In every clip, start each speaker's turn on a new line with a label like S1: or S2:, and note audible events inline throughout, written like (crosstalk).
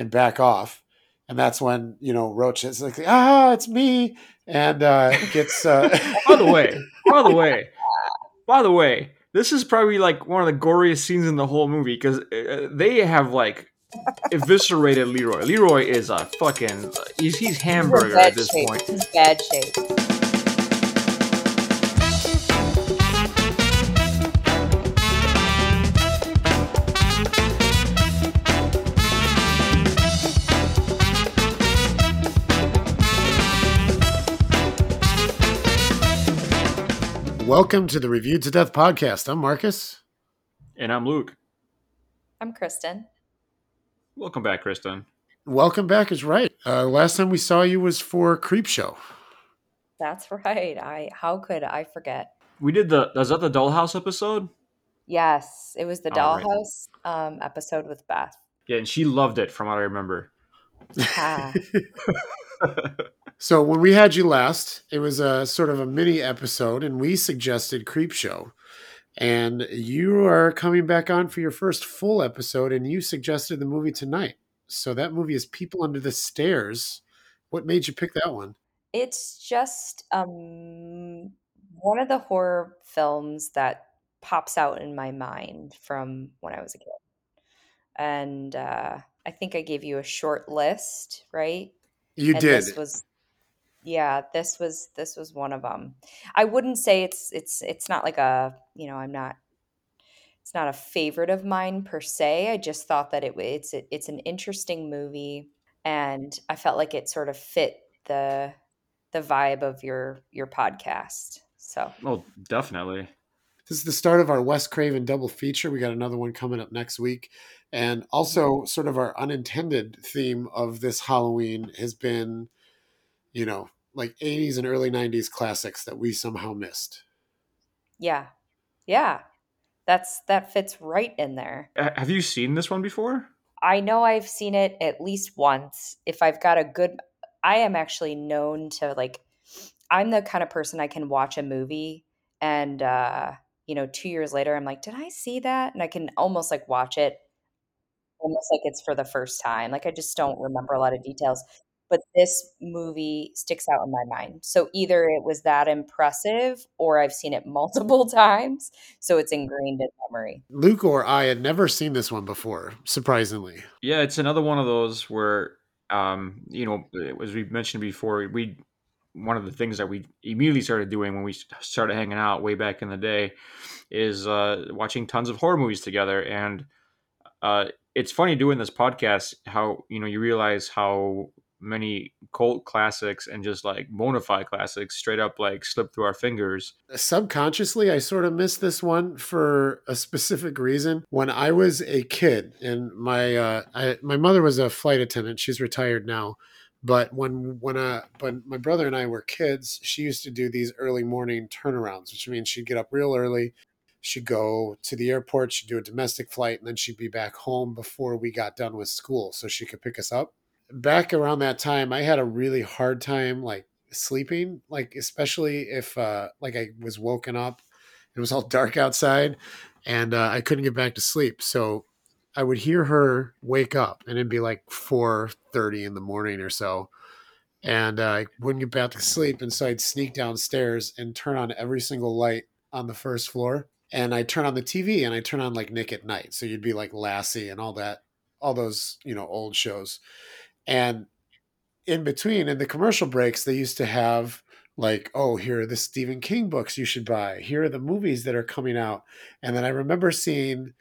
S1: and back off. And that's when you know Roach is like, ah, it's me, and uh, gets. Uh... (laughs)
S2: by the way, by the way, by the way, this is probably like one of the goriest scenes in the whole movie because uh, they have like eviscerated Leroy. Leroy is a fucking he's he's hamburger at this
S3: shape.
S2: point.
S3: He's bad shape.
S1: Welcome to the Reviewed to Death podcast. I'm Marcus.
S2: And I'm Luke.
S3: I'm Kristen.
S2: Welcome back, Kristen.
S1: Welcome back is right. Uh, last time we saw you was for Creepshow.
S3: That's right. I how could I forget?
S2: We did the was that the Dollhouse episode?
S3: Yes, it was the
S2: All right.
S3: Dollhouse um, episode with Beth.
S2: Yeah, and she loved it from what I remember.
S3: Ah, (laughs) (laughs)
S1: So when we had you last, it was a sort of a mini episode, and we suggested Creepshow. And you are coming back on for your first full episode, and you suggested the movie tonight. So that movie is People Under the Stairs. What made you pick that one?
S3: it's just um, one of the horror films that pops out in my mind from when I was a kid. And uh, I think I gave you a short list, right?
S1: You
S3: and
S1: did.
S3: was yeah this was this was one of them i wouldn't say it's it's it's not like a you know i'm not it's not a favorite of mine per se i just thought that it wa- it's a, it's an interesting movie and i felt like it sort of fit the the vibe of your your podcast so
S2: Oh, definitely.
S1: This is the start of our Wes Craven double feature. We got another one coming up next week. And also, mm-hmm. sort of our unintended theme of this Halloween has been, you know, like 80s and early 90s classics that we somehow missed.
S3: yeah yeah that's that fits right in there
S2: Have you seen this one before?
S3: I know I've seen it at least once. If I've got a good, I am actually known to like, I'm the kind of person I can watch a movie and, uh, you know, two years later, I'm like, did I see that? And I can almost like watch it almost like it's for the first time. Like I just don't remember a lot of details. But this movie sticks out in my mind. So either it was that impressive or I've seen it (laughs) multiple times. So it's ingrained in memory.
S1: Luke or I had never seen this one before, surprisingly.
S2: Yeah, it's another one of those where, um, you know, as we mentioned before, we one of the things that we immediately started doing when we started hanging out way back in the day is uh, watching tons of horror movies together, and uh, it's funny doing this podcast how you know you realize how many cult classics and just like bona fide classics straight up like slip through our fingers.
S1: Subconsciously, I sort of missed this one for a specific reason. When I was a kid, and my uh, I, my mother was a flight attendant. She's retired now. But when when uh when my brother and I were kids, she used to do these early morning turnarounds, which means she'd get up real early, she'd go to the airport, she'd do a domestic flight, and then she'd be back home before we got done with school, so she could pick us up. Back around that time, I had a really hard time like sleeping, like especially if uh like I was woken up, it was all (laughs) dark outside, and uh, I couldn't get back to sleep. So I would hear her wake up, and it'd be like four thirty in the morning or so, and uh, I wouldn't get back to sleep, and so I'd sneak downstairs and turn on every single light on the first floor, and I'd turn on the TV, and I'd turn on like Nick at Nite, so you'd be like Lassie and all that, all those you know old shows, and in between in the commercial breaks they used to have like oh here are the stephen king books you should buy. Here are the movies that are coming out. And then i remember seeing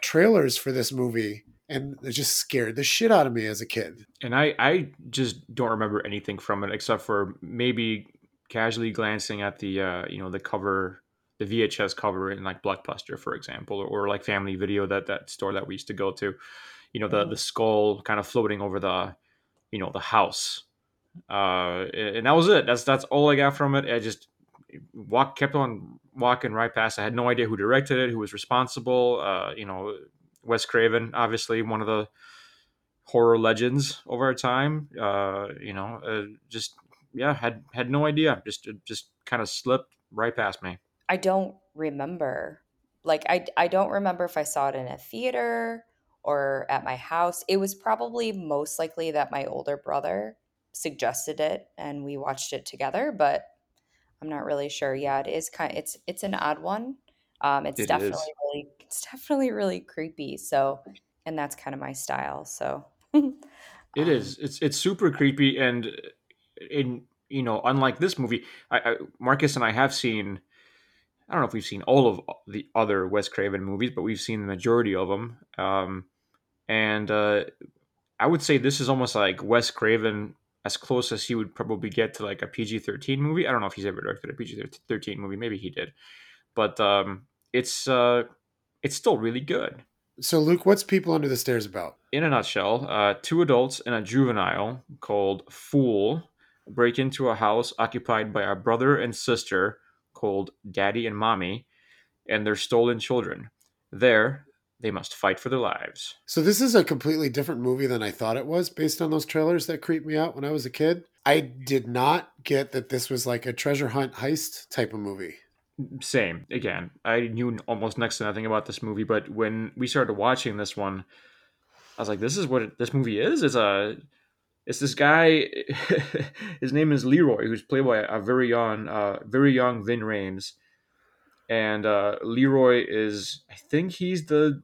S1: trailers for this movie and it just scared the shit out of me as a kid.
S2: And I, I just don't remember anything from it except for maybe casually glancing at the, uh, you know, the cover, the VHS cover in like Blockbuster, for example, or, or like Family Video, that that store that we used to go to. You know, the the skull kind of floating over the, you know, the house, uh, and that was it. That's that's all I got from it. I just walk kept on walking right past. I had no idea who directed it, who was responsible. Uh, you know, Wes Craven, obviously one of the horror legends over our time. Uh, you know, uh, just yeah, had had no idea. Just just kind of slipped right past me.
S3: I don't remember. Like I I don't remember if I saw it in a theater or at my house. It was probably most likely that my older brother suggested it and we watched it together, but I'm not really sure. Yeah, it is kind it's it's an odd one. Um it's
S2: It
S3: definitely
S2: is.
S3: really it's definitely really creepy. So, and that's kind of my style. So,
S2: It
S3: um
S2: is. It's it's super creepy, and in you know, unlike this movie, I, I Marcus and I have seen. I don't know if we've seen all of the other Wes Craven movies, but we've seen the majority of them. Um, and uh, I would say this is almost like Wes Craven as close as he would probably get to like a PG thirteen movie. I don't know if he's ever directed a PG thirteen movie. Maybe he did, but um, it's uh, it's still really good.
S1: So, Luke, what's People Under the Stairs about?
S2: In a nutshell, uh, two adults and a juvenile called Fool break into a house occupied by a brother and sister called Daddy and Mommy and their stolen children. There, they must fight for their lives.
S1: So, this is a completely different movie than I thought it was based on those trailers that creeped me out when I was a kid. I did not get that this was like a treasure hunt heist type of movie.
S2: Same. Again, I knew almost next to nothing about this movie, but when we started watching this one, I was like, "This is what it- this movie is." It's a, it's this guy. (laughs) his name is Leroy, who's played by a very young, uh, very young Ving Rhames, and uh, Leroy is, I think he's the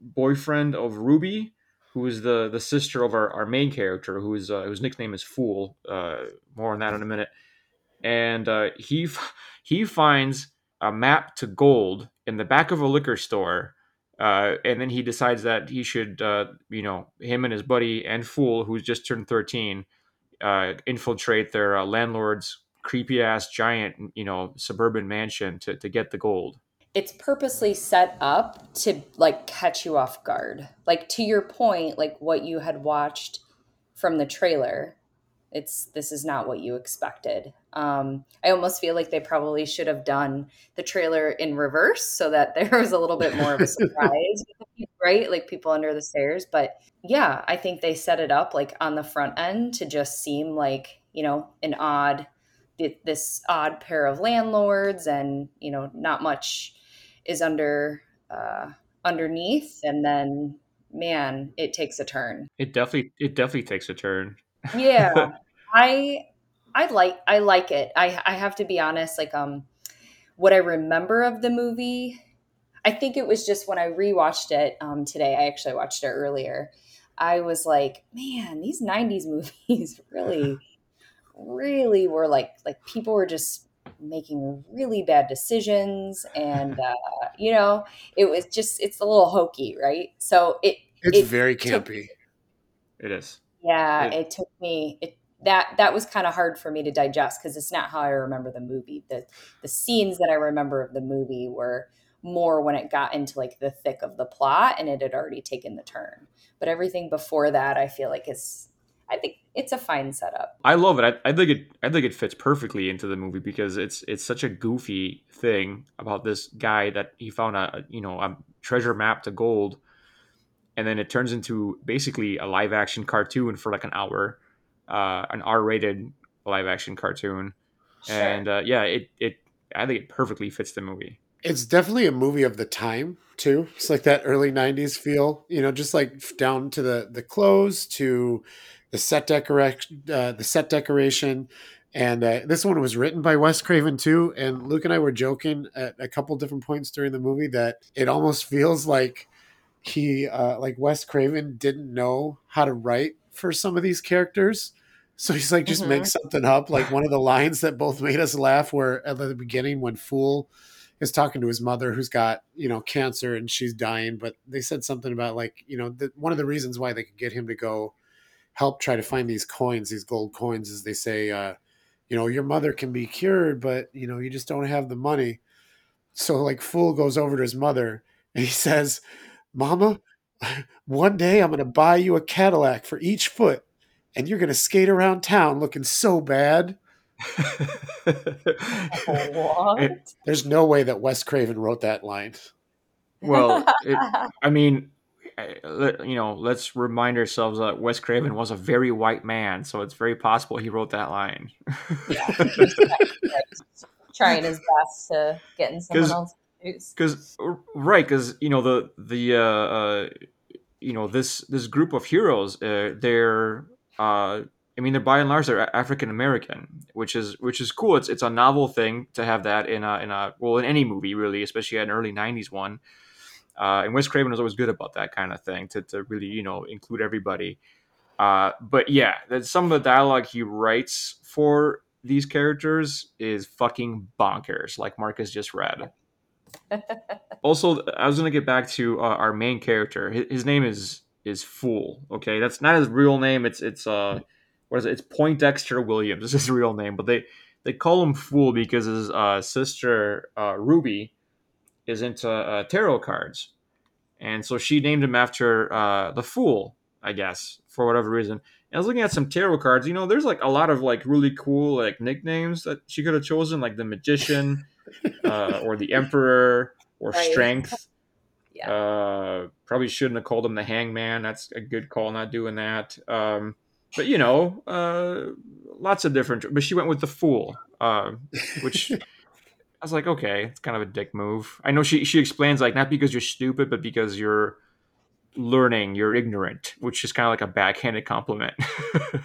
S2: boyfriend of Ruby, who is the the sister of our, our main character, who is uh, whose nickname is Fool. Uh, more on that in a minute. And uh, he (laughs) he finds a map to gold in the back of a liquor store. Uh, and then he decides that he should, uh, you know, him and his buddy and Fool, who's just turned 13, uh, infiltrate their uh, landlord's creepy ass giant, you know, suburban mansion to, to get the gold.
S3: It's purposely set up to like catch you off guard. Like to your point, like what you had watched from the trailer, it's this is not what you expected. Um, I almost feel like they probably should have done the trailer in reverse so that (laughs) there was a little bit more of a surprise, (laughs) right? Like people under the stairs. But yeah, I think they set it up like on the front end to just seem like, you know, an odd, this odd pair of landlords and, you know, not much is under uh, underneath, and then man, it takes a turn.
S2: It definitely it definitely takes a turn.
S3: Yeah, (laughs) I I like I like it. I I have to be honest. Like um, what I remember of the movie, I think it was just when I rewatched it um, today. I actually watched it earlier. I was like, man, these '90s (laughs) movies really, really were like like people were just making really bad decisions and uh, you know it was just it's a little hokey right so it
S1: It's
S3: it
S1: very
S3: took
S1: campy.
S2: It is.
S3: yeah
S2: It-
S3: it took me it that that was kind of hard for me to digest because it's not how i remember the movie the the scenes that i remember of the movie were more when it got into like the thick of the plot and it had already taken the turn but everything before that i feel like is i think it's a fine setup
S2: I love it. I, I think it. I think it fits perfectly into the movie because it's it's such a goofy thing about this guy that he found a you know a treasure map to gold, and then it turns into basically a live action cartoon for like an hour, uh, an R rated live action cartoon, and uh, yeah, it it I think it perfectly fits the movie.
S1: It's definitely a movie of the time too. It's like that early '90s feel, you know, just like down to the the clothes to the set decoration, uh, the set decoration. And uh, this one was written by Wes Craven too. And Luke and I were joking at a couple different points during the movie that it almost feels like he, uh, like Wes Craven, didn't know how to write for some of these characters. So he's like, just
S3: Mhm.
S1: make something up. Like one of the lines that both made us laugh were at the beginning when Fool is talking to his mother who's got you know cancer and she's dying but they said something about like you know the, one of the reasons why they could get him to go help try to find these coins these gold coins as they say uh you know your mother can be cured but you know you just don't have the money. So like fool goes over to his mother and he (laughs) says mama one day i'm going to buy you a cadillac for each foot and you're going to skate around town looking so bad. (laughs)
S3: What?
S1: There's no way that wes craven wrote that line.
S2: Well, it, (laughs) I mean, I- let- you know, let's remind ourselves that Wes Craven was a very white man, so it's very possible he wrote that line. (laughs)
S3: trying his best to get in someone else's shoes.
S2: Because right, because you know the the uh, uh, you know this this group of heroes uh, they're uh, I mean they're by and large they're African American which is which is cool it's it's a novel thing to have that in a in a well in any movie really especially an early 90s one uh, and Wes Craven was always good about that kind of thing to, to really you know include everybody uh, but yeah that some of the dialogue he writes for these characters is fucking bonkers like Marcus just read (laughs) also, I was gonna get back to uh, our main character. His, his, name is is Fool. Okay, that's not his real name. It's it's uh, what is it? It's Poindexter Williams. This is his real name, but they they call him Fool because his uh, sister uh, Ruby is into uh, tarot cards, and so she named him after uh, the Fool, I guess, for whatever reason. And I was looking at some tarot cards. You know, there's like a lot of like really cool like nicknames that she could have chosen, like the Magician (laughs) uh, or the Emperor or right. Strength. (laughs) Yeah. Uh, probably shouldn't have called him the Hangman. That's a good call, not doing that. Um, but you know, uh, lots of different. But she went with the Fool, uh, which. (laughs) I was like, okay, it's kind of a dick move. I know she she explains like not because you're stupid, but because you're learning, you're ignorant, which is kind of like a backhanded compliment.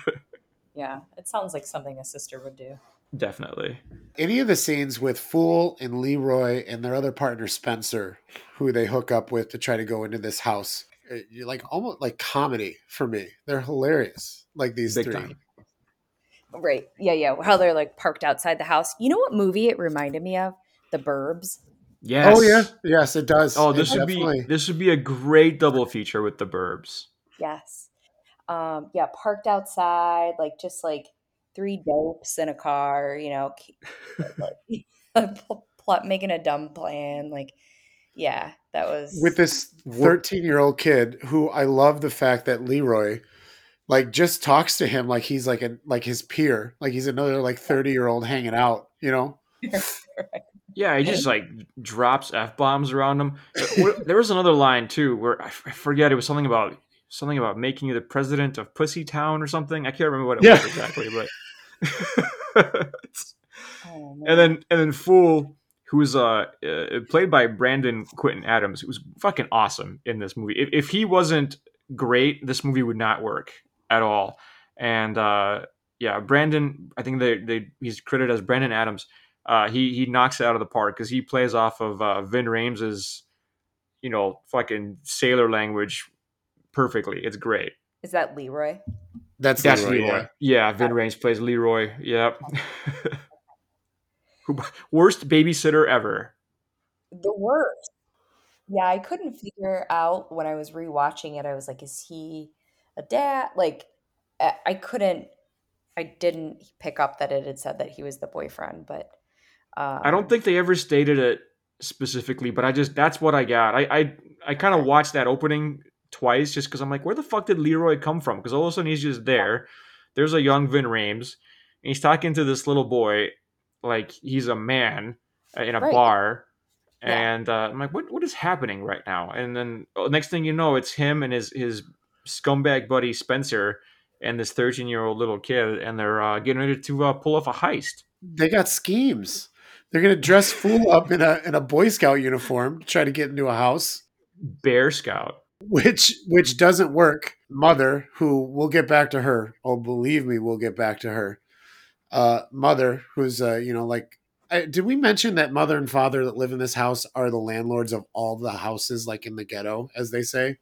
S2: (laughs)
S3: yeah, it sounds like something a sister would do.
S2: Definitely.
S1: Any of the scenes with Fool and Leroy and their other partner Spencer, who they hook up with to try to go into this house, uh, like almost like comedy for me. They're hilarious. Like these Big three. Time.
S3: Right. Yeah, yeah. How they're like parked outside the house. You know what movie it reminded me of? The Burbs.
S1: Yes. Oh yeah. Yes, it does.
S2: Oh, this
S1: it
S2: would definitely... be this would be a great double feature with the Burbs.
S3: Yes. Um, yeah, parked outside, like just like three dopes in a car, you know, (laughs) (laughs) plot, making a dumb plan. Like, yeah, that was
S1: with this 13 year old kid who I love the fact that Leroy like just talks to him like he's like a like his peer, like he's another like 30 year old hanging out, you know? (laughs)
S2: Yeah, he just like drops f bombs around him. There was another line too where I forget it was something about something about making you the president of Pussy Town or something. I can't remember what it yeah. was exactly, but (laughs) (laughs) oh, and then and then Fool, who's uh, uh, played by Brandon Quintin Adams, who was fucking awesome in this movie. If, if he wasn't great, this movie would not work at all. And uh, yeah, Brandon, I think they they he's credited as Brandon Adams. Uh, he he knocks it out of the park because he plays off of uh, Ving Rhames's, you know, fucking sailor language perfectly. It's great.
S3: Is that Leroy?
S1: That's, That's Leroy. Leroy.
S2: Yeah, yeah Ving Rhames plays Leroy. Yep. (laughs) worst babysitter ever.
S3: The worst. Yeah, I couldn't figure out when I was rewatching it. I was like, is he a dad? Like, I couldn't. I didn't pick up that it had said that he was the boyfriend, but
S2: um, I don't think they ever stated it specifically. But I just that's what I got. I I, I kind of watched that opening twice just because I'm like, where the fuck did Leroy come from? Because all of a sudden he's just there. There's a young Ving Rhames, and he's talking to this little boy like he's a man uh, in a right. bar. Yeah. And uh, I'm like, what what is happening right now? And then uh, next thing you know, it's him and his his scumbag buddy Spencer and this 13 year old little kid, and they're uh, getting ready to uh, pull off a heist.
S1: They got schemes. They're gonna dress fool up in a in a Boy Scout uniform, to try to get into a house.
S2: Bear Scout
S1: which which doesn't work. Mother, who we'll get back to her. Oh, believe me, we'll get back to her. Uh, mother, who's uh, you know, like, I, did we mention that mother and father that live in this house are the landlords of all the houses, like in the ghetto, as they say?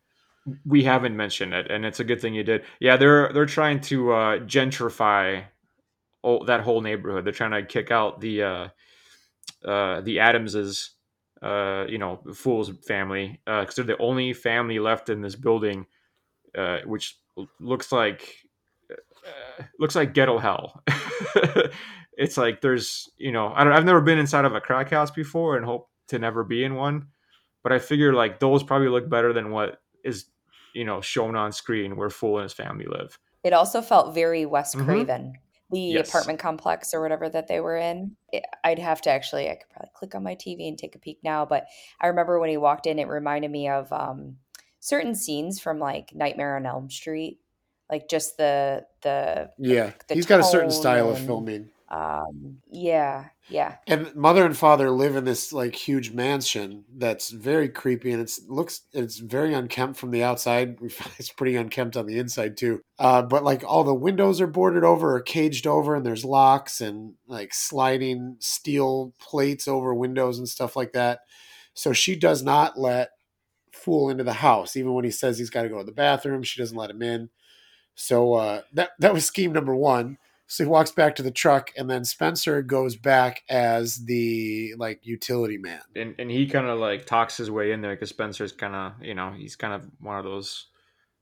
S2: We haven't mentioned it, and it's a good thing you did. Yeah, they're they're trying to uh, gentrify all, that whole neighborhood. They're trying to kick out the uh, uh, the Adamses uh, you know, Fool's family, because uh, they're the only family left in this building, uh, which looks like uh, looks like ghetto hell. (laughs) it's like there's, you know, I don't, I've never been inside of a crack house before, and hope to never be in one, but I figure like those probably look better than what is, you know, shown on screen where Fool and his family live.
S3: It also felt very Wes mm-hmm. Craven the yes. apartment complex or whatever that they were in. I'd have to actually, I could probably click on my TV and take a peek now. But I remember when he walked in, it reminded me of um, certain scenes from like Nightmare on Elm Street, like just the the
S1: yeah. The he's got a certain style and, of filming.
S3: Um, yeah, yeah.
S1: And mother and father live in this like huge mansion that's very creepy, and it's looks it's very unkempt from the outside. (laughs) It's pretty unkempt on the inside too. Uh, but like all the windows are boarded over or caged over, and there's locks and like sliding steel plates over windows and stuff like that. So she does not let Fool into the house, even when he says he's got to go to the bathroom. She doesn't let him in. So uh, that that was scheme number one. So he walks back to the truck, and then Spencer goes back as the like utility man.
S2: And and he kind of like talks his way in there because Spencer's kind of you know he's kind of one of those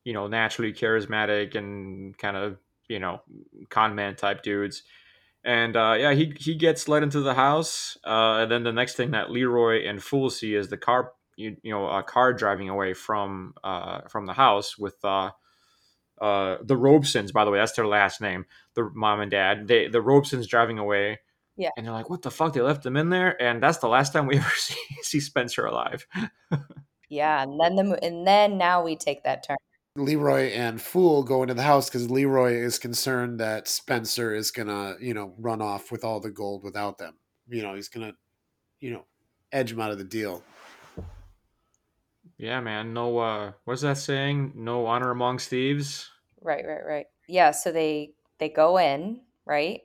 S2: you know naturally charismatic and kind of you know con man type dudes. And uh, yeah, he he gets led into the house, uh, and then the next thing that Leroy and Fool see is the car you, you know a car driving away from uh, from the house with uh, uh, the Robesons, by the way, that's their last name. The mom and dad, they the Robesons driving away.
S3: Yeah.
S2: And they're like, "What the fuck? They left them in there." And that's the last time we (laughs) ever see, see Spencer alive. (laughs)
S3: yeah, and then the and then now we take that turn.
S1: Leroy and Fool go into the house because Leroy is concerned that Spencer is gonna, you know, run off with all the gold without them. You know, he's gonna, you know, edge him out of the deal.
S2: Yeah, man. No, uh, what's that saying? No honor amongst thieves.
S3: Right, right, right. Yeah. So they they go in, right,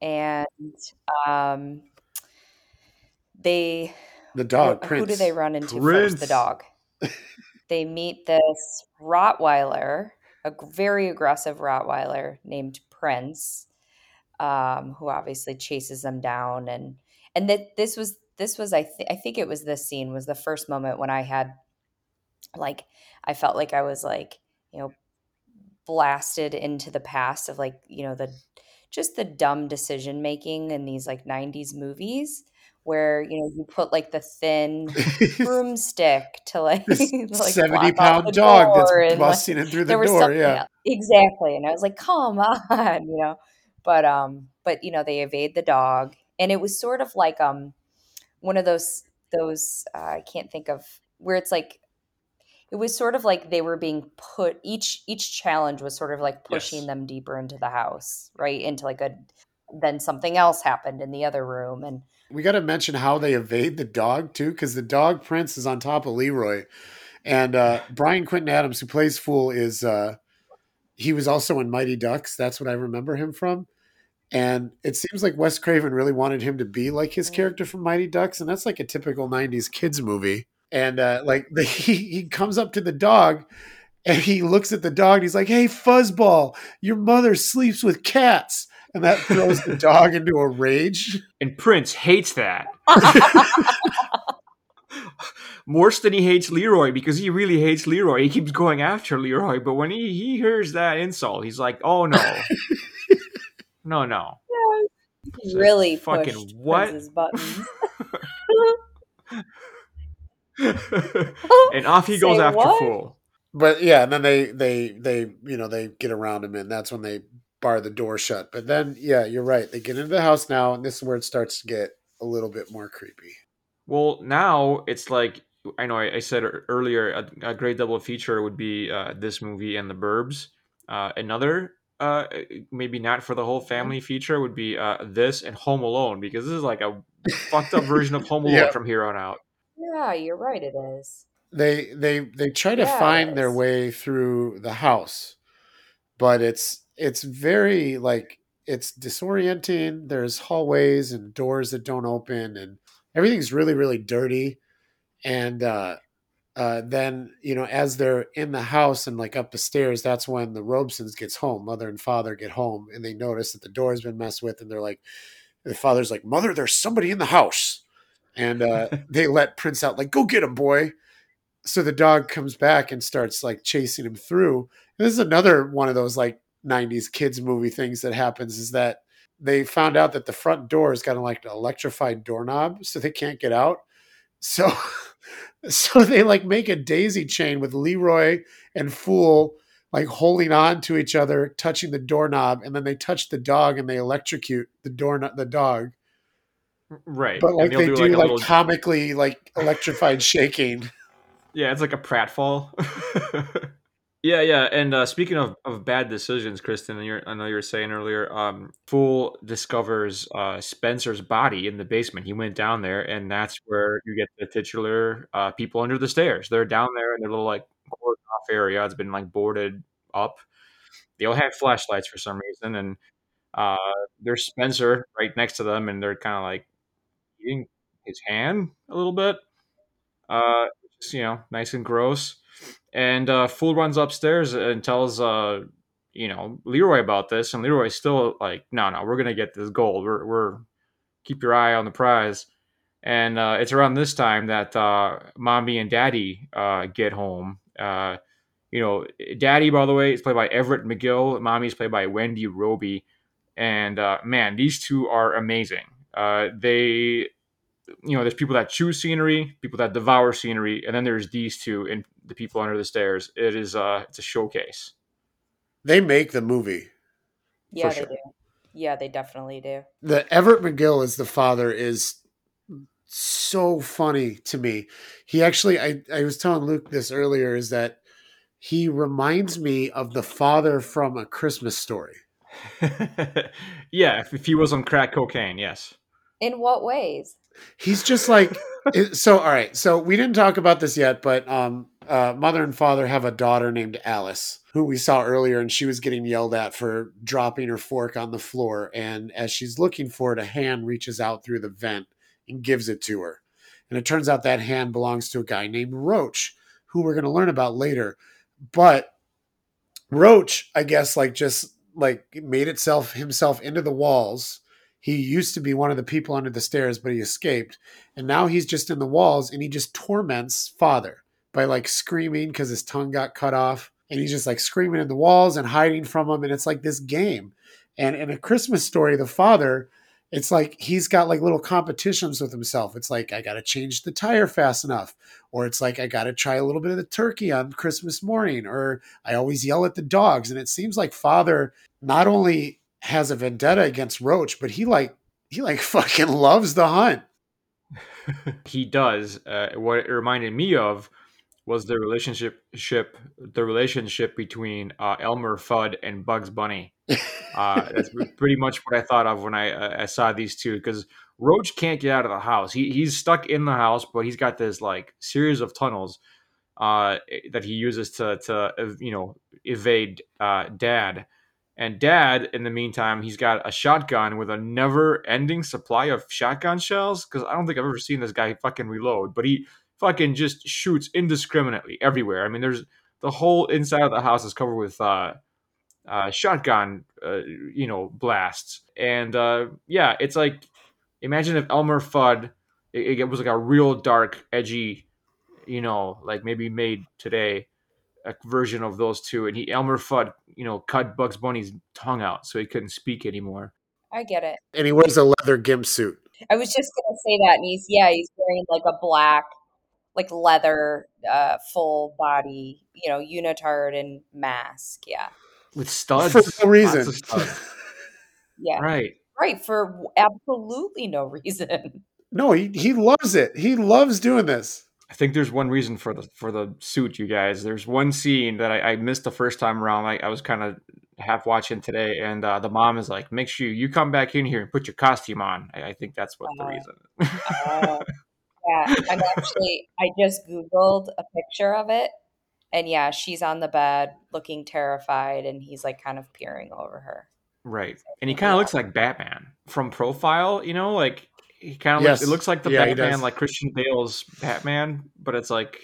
S3: and um, they
S1: the dog.
S3: Who, who do they run into
S2: Prince.
S3: first? The dog. (laughs) they meet this Rottweiler, a very aggressive Rottweiler named Prince, um, who obviously chases them down, and and that this was this was I th- I think it was this scene was the first moment when I had like I felt like I was like you know blasted into the past of like you know the just the dumb decision making in these like 90s movies where you know you put like the thin (laughs) broomstick to like, (laughs) like
S1: 70 pound dog that's busting
S3: like,
S1: in through the door yeah
S3: else. exactly and i was like come (laughs) on you know but um but you know they evade the dog and it was sort of like um one of those those uh, I can't think of where it's like it was sort of like they were being put each each challenge was sort of like pushing
S2: Yes.
S3: them deeper into the house, right? Into like a then something else happened in the other room and
S1: we got to mention how they evade the dog too because the dog prince is on top of leroy and uh brian quintin adams who plays fool is uh he was also in mighty ducks that's what i remember him from and it seems like wes craven really wanted him to be like his
S3: Mm.
S1: character from mighty ducks and that's like a typical 90s kids movie and uh like the, (laughs) he, he comes up to the dog and he looks at the dog and he's like hey fuzzball your mother sleeps with cats and that throws the dog into a rage
S2: And Prince hates that. (laughs) (laughs) Worse than he hates Leroy because he really hates Leroy. He keeps going after Leroy, but when he, he hears that insult, he's like, "Oh no, no, no!" It's like,
S3: really
S2: fucking what?
S3: Prince's buttons. (laughs)
S2: and off he (laughs) goes
S3: Say
S2: after
S3: what?
S2: Fool.
S1: but yeah, and then they they they you know they get around him, and that's when they bar the door shut. But then yeah, you're right. They get into the house now, and this is where it starts to get a little bit more creepy.
S2: Well, now it's like I know I, I said earlier a, a great double feature would be uh, this movie and The Burbs. Uh, another uh, maybe not for the whole family feature would be uh, this and Home Alone because this is like a fucked up version of Home (laughs) Alone
S1: Yeah.
S2: from here on out.
S3: yeah, you're right. It is.
S1: They they they try to
S3: Yeah, it
S1: find their way through the house, but it's it's very like it's disorienting. There's hallways and doors that don't open, and everything's really really dirty. And uh, uh, then you know as they're in the house and like up the stairs, that's when the Robesons gets home. Mother and father get home, and they notice that the door's been messed with, and they're like, the father's like, "Mother, there's somebody in the house," and uh, (laughs) they let Prince out, like, "Go get him, boy." So the dog comes back and starts like chasing him through. And this is another one of those like '90s kids movie things that happens is that they found out that the front door has got like an electrified doorknob, so they can't get out. So, (laughs) so they like make a daisy chain with Leroy and Fool like holding on to each other, touching the doorknob, and then they touch the dog and they electrocute the door the dog.
S2: Right.
S1: But like they do,
S2: a
S1: like
S2: little-
S1: comically like electrified shaking. (laughs)
S2: yeah, it's like a pratfall. (laughs) Yeah, yeah. And uh, speaking of, of bad decisions, Kristen, I know you were saying earlier, um, Fool discovers uh, Spencer's body in the basement. He went down there, and that's where you get the titular uh, people under the stairs. They're down there in their little like cordon off area. It's been like boarded up. They all have flashlights for some reason, and uh, there's Spencer right next to them, and they're kind of like eating his hand a little bit. Uh, just, you know, nice and gross. And uh, Fool runs upstairs and tells uh, you know Leroy about this, and Leroy's still like, no, no, we're gonna get this gold. We're, we're keep your eye on the prize. And uh, it's around this time that uh, mommy and daddy uh, get home. Uh, you know, daddy, by the way, is played by Everett McGill. Mommy's played by Wendy Robie. And uh, man, these two are amazing. Uh, they you know, there's people that choose scenery, people that devour scenery, and then there's these two and the people under the stairs. It is uh it's a showcase.
S1: They make the movie.
S3: Yeah,
S1: sure.
S3: they do. Yeah, they definitely do.
S1: The Everett McGill as the father is so funny to me. He actually I, I was telling Luke this earlier is that he reminds me of the father from a Christmas story. (laughs)
S2: yeah, if, if he was on crack cocaine, yes.
S3: In what ways?
S1: He's just like (laughs) so all right. So we didn't talk about this yet, but um uh, mother and father have a daughter named Alice, who we saw earlier, and she was getting yelled at for dropping her fork on the floor. And as she's looking for it, a hand reaches out through the vent and gives it to her. And it turns out that hand belongs to a guy named Roach, who we're going to learn about later. But Roach, I guess, like just like made itself himself into the walls. He used to be one of the people under the stairs, but he escaped. And now he's just in the walls and he just torments father by like screaming because his tongue got cut off. And he's just like screaming in the walls and hiding from him. And it's like this game. And in a Christmas story, the father, it's like he's got like little competitions with himself. It's like, I got to change the tire fast enough. Or it's like, I got to try a little bit of the turkey on Christmas morning. Or I always yell at the dogs. And it seems like father not only has a vendetta against Roach, but he like, he like (laughs) fucking loves the hunt. (laughs)
S2: he does. Uh, what it reminded me of was the relationship ship, the relationship between uh, Elmer Fudd and Bugs Bunny. (laughs) Uh, that's pretty much what I thought of when I, uh, I saw these two because Roach can't get out of the house. He he's stuck in the house, but he's got this like series of tunnels uh, that he uses to to you know evade uh, Dad. And Dad, in the meantime, he's got a shotgun with a never-ending supply of shotgun shells. Because I don't think I've ever seen this guy fucking reload, but he fucking just shoots indiscriminately everywhere. I mean, there's the whole inside of the house is covered with uh, uh, shotgun, uh, you know, blasts. And uh, yeah, it's like imagine if Elmer Fudd, it, it, was like a real dark, edgy, you know, like maybe made today a version of those two. And he Elmer Fudd, you know, cut Bugs Bunny's tongue out so he couldn't speak anymore.
S3: I get it.
S1: And he wears a leather gimp suit.
S3: I was just gonna say that, and he's yeah, he's wearing like a black like leather, uh, full body, you know, unitard and mask. Yeah.
S2: With studs.
S1: For no reason. (laughs)
S3: yeah.
S2: Right.
S3: Right. For absolutely no reason.
S1: No, he, he loves it. He loves doing this.
S2: I think there's one reason for the for the suit, you guys. There's one scene that I, I missed the first time around. I, I was kind of half watching today, and uh, the mom is like, "Make sure you come back in here and put your costume on." I, I think that's what uh, the reason.
S3: uh, (laughs) yeah, I'm actually. I just googled a picture of it, and yeah, she's on the bed looking terrified, and he's like kind of peering over her.
S2: Right, and he kind of looks like Batman from profile. You know, like he kind of yes. looks, it looks like the yeah, Batman, like Christian Bale's Batman, but it's like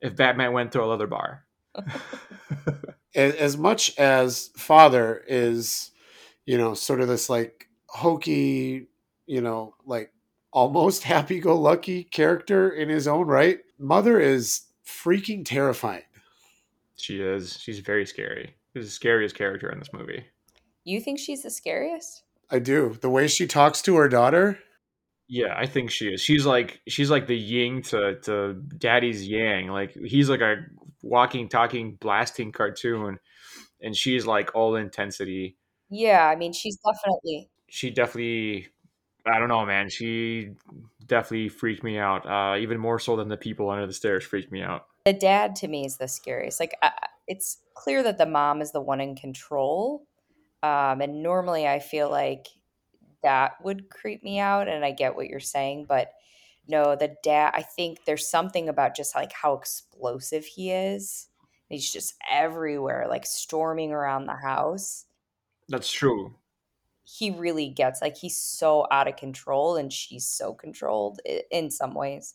S2: if Batman went through a leather bar. (laughs)
S1: as much as Father is, you know, sort of this like hokey, you know, like almost (laughs) happy go lucky character in his own right, Mother is freaking terrifying.
S2: She is. She's very scary. She's the scariest character in this movie.
S3: You think she's the scariest?
S1: I do. The way she talks to her daughter.
S2: Yeah, I think she is. She's like she's like the yin to to daddy's yang. Like he's like a walking, talking, blasting cartoon, and she's like all intensity.
S3: Yeah, I mean, she's definitely.
S2: She definitely I don't know, man. She definitely freaked me out. Uh, even more so than the people under the stairs freaked me out.
S3: The dad to me is the scariest. Like I, it's clear that the mom is the one in control. Um, and normally I feel like that would creep me out and I get what you're saying, but no, the dad I think there's something about just like how explosive he is. He's just everywhere, like storming around the house.
S2: That's true.
S3: He really gets like he's so out of control and she's so controlled in some ways.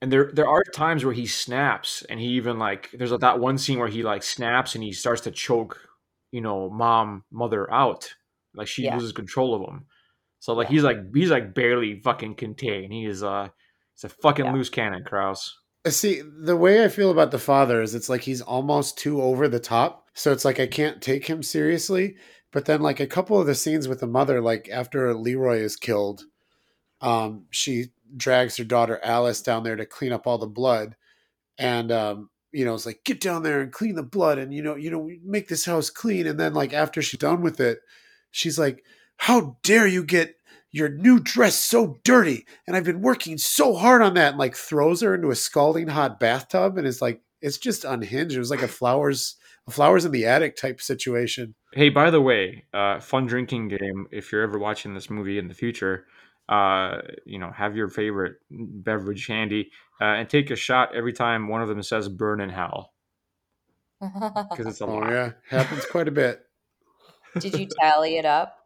S2: And there there are times where he snaps and he even like there's that one scene where he like snaps and he starts to choke, you know, mom, mother out. Like she yeah. loses control of him. So like yeah. he's like he's like barely fucking contained. He is uh he's a fucking yeah. loose cannon, Kraus.
S1: Uh, see, the way I feel about the father is it's like he's almost too over the top. So it's like I can't take him seriously. But then like a couple of the scenes with the mother, like after Leroy is killed, um, she drags her daughter Alice down there to clean up all the blood. And um, you know, it's like, get down there and clean the blood and you know, you know, make this house clean. And then like after she's done with it, she's like, how dare you get your new dress so dirty? And I've been working so hard on that. And like throws her into a scalding hot bathtub and is like, it's just unhinged. It was like a flowers, a flowers in the attic type situation.
S2: Hey, by the way, uh, fun drinking game. If you're ever watching this movie in the future, uh, you know, have your favorite beverage handy uh, and take a shot every time one of them says "burn in hell" (laughs) because it's a oh, lot.
S1: Yeah, happens quite a bit.
S3: Did you tally it up?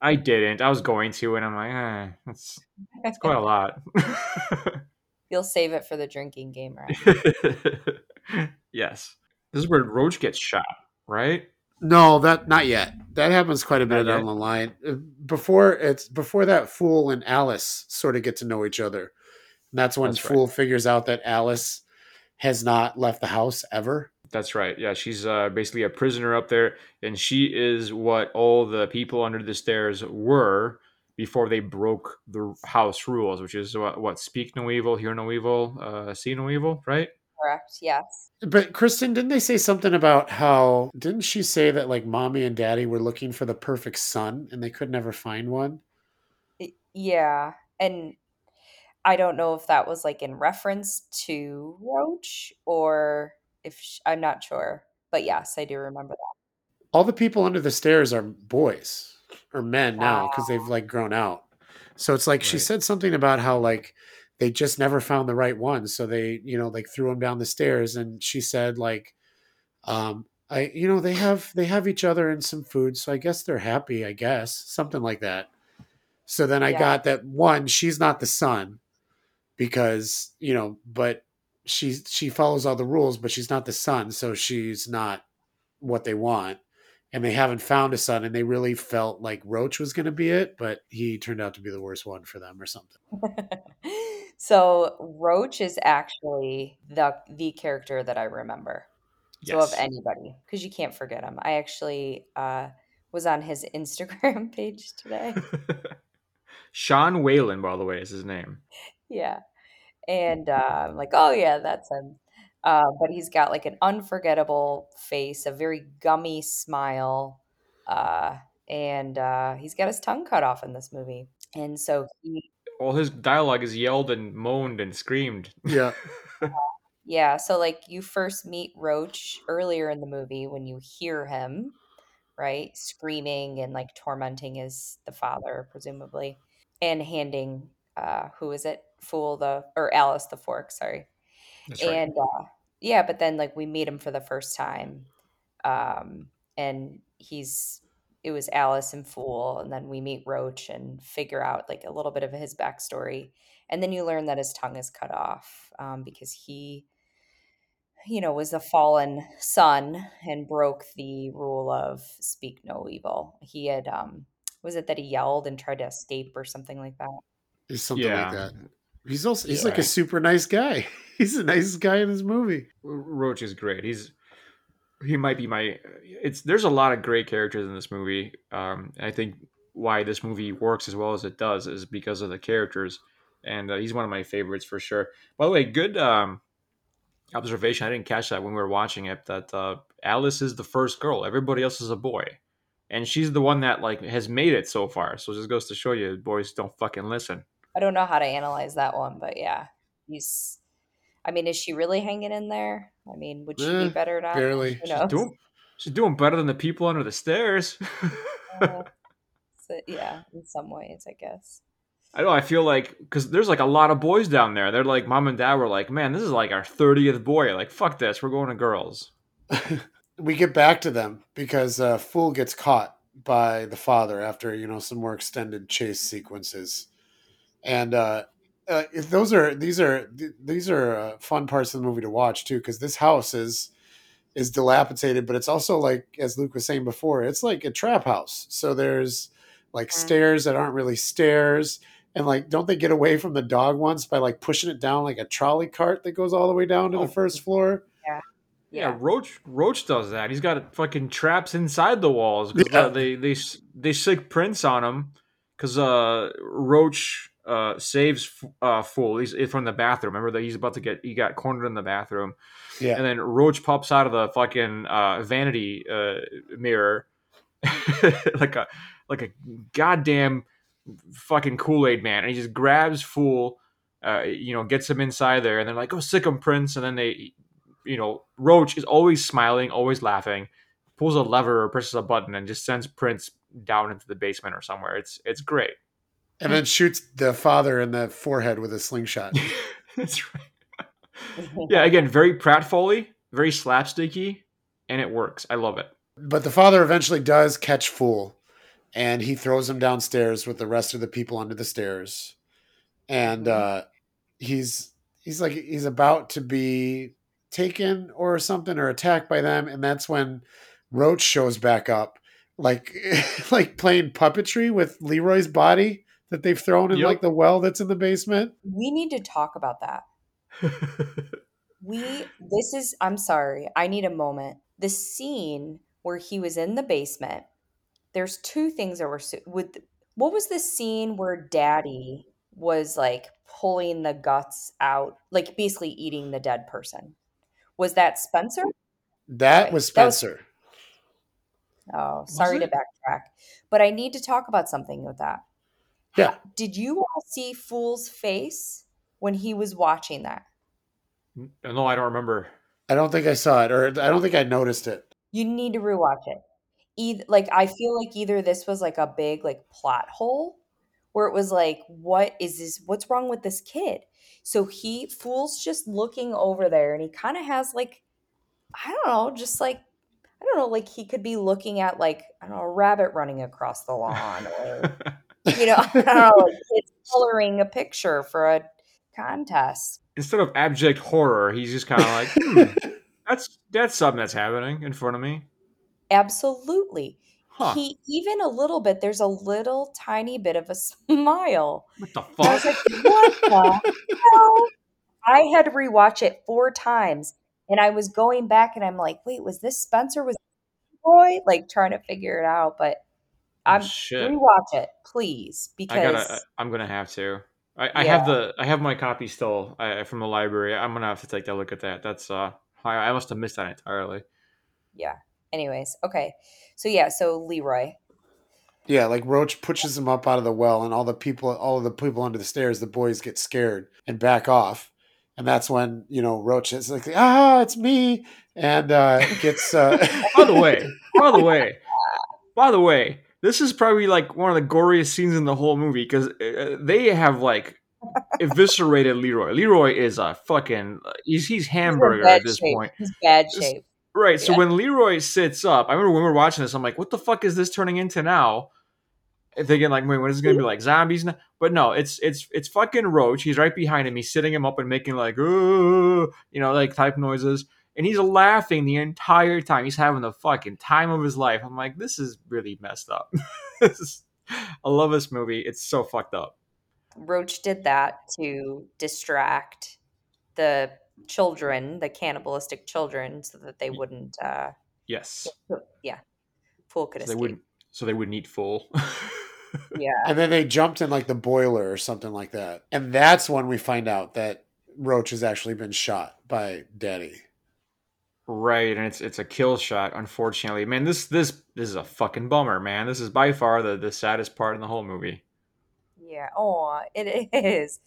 S2: I didn't. I was going to, and I'm like, eh, that's that's quite a lot. (laughs)
S3: You'll save it for the drinking game, right? (laughs)
S2: yes. This is where Roach gets shot, right?
S1: No, that not yet. That happens quite a bit down the line. Uh, before it's before that Fool and Alice sort of get to know each other. And that's when that's Fool right. figures out that Alice has not left the house ever.
S2: That's right. Yeah, she's uh, basically a prisoner up there, and she is what all the people under the stairs were before they broke the house rules, which is what, what speak no evil, hear no evil, uh, see no evil, right?
S3: Correct. Yes.
S1: But Kristen, didn't they say something about how? Didn't she say that like mommy and daddy were looking for the perfect son and they could never find one?
S3: Yeah, and I don't know if that was like in reference to Roach or if she, I'm not sure, but yes, I do remember that.
S1: All the people under the stairs are boys or men now because they've like grown out. So it's like right. she said something about how like they just never found the right one, so they you know like threw him down the stairs, and she said like, um, I you know they have they have each other and some food, so I guess they're happy. I guess something like that. So then I yeah. got that one. She's not the son because you know, but she she follows all the rules, but she's not the son, so she's not what they want. And they haven't found a son, and they really felt like Roach was going to be it, but he turned out to be the worst one for them, or something. (laughs)
S3: so Roach is actually the the character that I remember. Yes. So of anybody, because you can't forget him. I actually uh, was on his (laughs) Instagram page today. (laughs)
S2: Sean Whalen, by the way, is his name.
S3: Yeah and uh, I'm like, oh yeah, that's him. Uh, but he's got like an unforgettable face, a very gummy smile, uh, and uh, he's got his tongue cut off in this movie. And so he,
S2: all his dialogue is yelled and moaned and screamed.
S1: Yeah. (laughs)
S3: yeah. So like you first meet Roach earlier in the movie when you hear him, right, screaming and like tormenting his the father presumably, and handing uh, who is it? Fool the or Alice the fork, sorry. That's and right. uh, yeah, but then like we meet him for the first time, um, and he's it was Alice and Fool, and then we meet Roach and figure out like a little bit of his backstory, and then you learn that his tongue is cut off um, because he, you know, was a fallen son and broke the rule of speak no evil. He had um, was it that he yelled and tried to escape or something like that?
S1: Is something yeah. like that. He's also he's yeah. like a super nice guy. (laughs) He's the nicest guy in this movie.
S2: Roach is great. He's he might be my it's there's a lot of great characters in this movie. Um I think why this movie works as well as it does is because of the characters and uh, he's one of my favorites for sure. By the way, good um observation. I didn't catch that when we were watching it that uh Alice is the first girl. Everybody else is a boy. And she's the one that like has made it so far. So it just goes to show you boys don't fucking listen.
S3: I don't know how to analyze that one, but yeah, he's. I mean, is she really hanging in there? I mean, would she
S1: Eh,
S3: be better now?
S1: barely.
S3: Who
S2: She's doing she's doing better than the people under the stairs. (laughs)
S3: Uh, so, yeah, in some ways, I guess.
S2: I know. I feel like because there's like a lot of boys down there. They're like, mom and dad were like, man, this is like our thirtieth boy. Like, fuck this, we're going to girls. (laughs)
S1: we get back to them because uh, Fool gets caught by the father after you know some more extended chase sequences, and uh, uh, if those are these are th- these are uh, fun parts of the movie to watch too because this house is is dilapidated, but it's also like as Luke was saying before, it's like a trap house. So there's like
S3: Mhm.
S1: stairs that aren't really stairs. And like, don't they get away from the dog once by like pushing it down like a trolley cart that goes all the way down to
S2: Oh.
S1: the first floor?
S2: Yeah,
S3: Yeah.
S2: Roach Roach does that. He's got fucking traps inside the walls because
S1: Yeah.
S2: they they they sick Prince on him because uh Roach uh saves uh Fool. He's from the bathroom. Remember that he's about to get he got cornered in the bathroom.
S1: Yeah.
S2: and then Roach pops out of the fucking uh, vanity uh, mirror (laughs) like a like a goddamn fucking Kool Aid man, and he just grabs Fool, uh, you know, gets him inside there, and they're like, "Oh, sick him, Prince, and then they, you know, Roach is always smiling, always laughing, pulls a lever or presses a button, and just sends Prince down into the basement or somewhere. It's it's great.
S1: And then shoots the father in the forehead with a slingshot. (laughs)
S2: That's right. (laughs) Yeah, again, very pratfally, very slapsticky, and it works. I love it.
S1: But the father eventually does catch Fool and he throws him downstairs with the rest of the people under the stairs. And uh, he's he's like he's about to be taken or something or attacked by them and that's when Roach shows back up like (laughs) like playing puppetry with Leroy's body that they've thrown in
S2: Yep.
S1: like the well that's in the basement.
S3: we need to talk about that. (laughs) We this is I'm sorry. I need a moment. The scene where he was in the basement. There's two things that were su- with what was the scene where daddy was like pulling the guts out, like basically eating the dead person. Was that Spencer?
S1: That
S3: Okay.
S1: was
S3: That was-
S1: Spencer.
S3: Oh, sorry to backtrack. But I need to talk about something with that.
S1: Yeah.
S3: Did you all see Fool's face when he was watching that?
S2: Uh, no, I don't remember.
S1: I don't think I saw it or I don't think I noticed it.
S3: You need to rewatch it. Either like I feel like either this was like a big like plot hole where it was like, what is this? What's wrong with this kid? So he Fool's just looking over there and he kind of has like, I don't know, just like I don't know, like he could be looking at like I don't know, a rabbit running across the lawn or (laughs) you know, (laughs) I don't know, kids coloring a picture for a contest.
S2: Instead of abject horror, he's just kind of like, hmm, (laughs) that's that's something that's happening in front of me.
S3: Absolutely.
S2: Huh?
S3: He even a little bit, there's a little tiny bit of a (laughs) smile.
S2: what the
S3: And I was
S2: fuck?
S3: like, what the hell? I had to rewatch it four times. And I was going back and I'm like, wait, was this Spencer? Was boy Like trying to figure it out. But I'm
S2: Oh, shit.
S3: rewatch it, please.
S2: I
S3: Because
S2: gotta. I'm gonna have to. I, I have the. I have my copy still uh, from the library. I'm gonna have to take a look at that. That's uh. I, I must have missed that entirely.
S3: yeah. Anyways, okay. So yeah, so Leroy.
S1: Yeah, like Roach pushes him up out of the well, and all the people, all of the people under the stairs, the boys get scared and back off, and that's when you know Roach is like, "Ah, it's me," and uh, gets. Uh,
S2: By the way, by the way, by the way, this is probably like one of the goriest scenes in the whole movie because uh, they have like eviscerated Leroy. Leroy is a fucking. He's he's
S3: He's
S2: hamburger
S3: bad
S2: at this
S3: shape.
S2: point.
S3: He's bad shape.
S2: Right. So
S3: Yeah.
S2: when Leroy sits up, I remember when we were watching this, I'm like, what the fuck is this turning into now? Thinking like, wait, what is it gonna be like zombies? now? But no, it's it's it's fucking Roach. He's right behind him. He's sitting him up and making like, "Ooh," you know, like type noises, and he's laughing the entire time. He's having the fucking time of his life. I'm like, this is really messed up. (laughs) Is- I love this movie. It's so fucked up.
S3: Roach did that to distract the children, the cannibalistic children, so that they wouldn't. Uh,
S2: Yes.
S3: yeah, Fool could
S2: So they wouldn't. So they wouldn't eat Fool. (laughs)
S3: Yeah,
S1: and then they jumped in like the boiler or something like that, and that's when we find out that Roach has actually been shot by Daddy.
S2: Right, and it's it's a kill shot. Unfortunately, man, this this this is a fucking bummer, man. This is by far the the saddest part in the whole movie.
S3: yeah. Oh, it (laughs) is.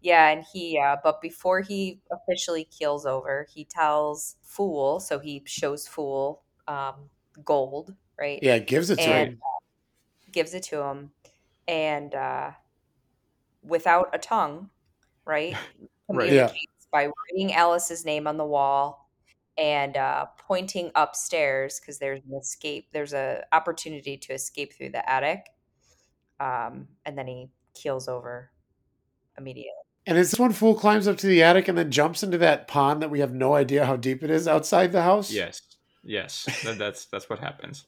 S3: Yeah, and he, uh, but before he officially keels over, he tells Fool, so he shows Fool um, gold, right?
S1: Yeah, gives it to
S3: and
S1: him.
S3: uh, gives it to him, and uh, without a tongue, right? (laughs)
S2: Right.
S1: Yeah.
S3: By writing Alice's name on the wall and uh, pointing upstairs because there's an escape. There's a opportunity to escape through the attic, um, and then he keels over immediately.
S1: And it's this one fool climbs up to the attic and then jumps into that pond that we have no idea how deep it is outside the house.
S2: Yes. Yes. That, that's that's what happens.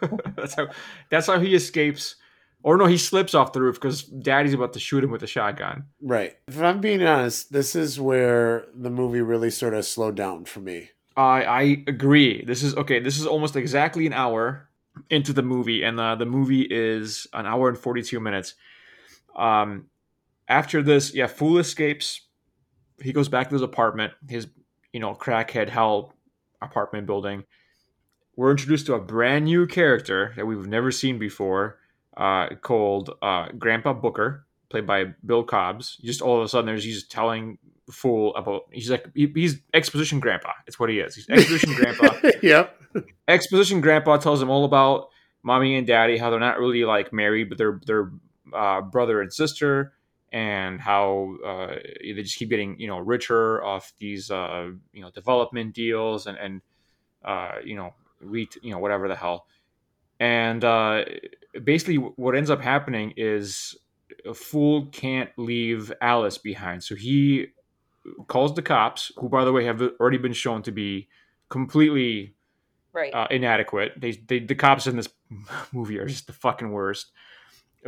S2: (laughs) that's how (laughs) that's how he escapes. Or no, he slips off the roof because Daddy's about to shoot him with a shotgun.
S1: Right. If I'm being honest, this is where the movie really sort of slowed down for me.
S2: I I agree. This is okay. This is almost exactly an hour into the movie, and uh, the movie is an hour and forty two minutes. Um, after this, yeah, Fool escapes. He goes back to his apartment, his you know crackhead hell apartment building. We're introduced to a brand new character that we've never seen before, uh, called uh, Grandpa Booker, played by Bill Cobbs. Just all of a sudden, there's he's telling Fool about he's like he, he's exposition grandpa. It's what he is. He's exposition grandpa (laughs)
S1: yep.
S2: exposition grandpa tells him all about mommy and daddy how they're not really like married but they're they're uh, brother and sister and how uh, they just keep getting you know richer off these uh, you know development deals and and uh, you know re- you know whatever the hell and uh, basically what ends up happening is a fool can't leave alice behind so he calls the cops who by the way have already been shown to be completely
S3: Right.
S2: uh, inadequate. They, they the cops in this (laughs) movie are just the fucking worst.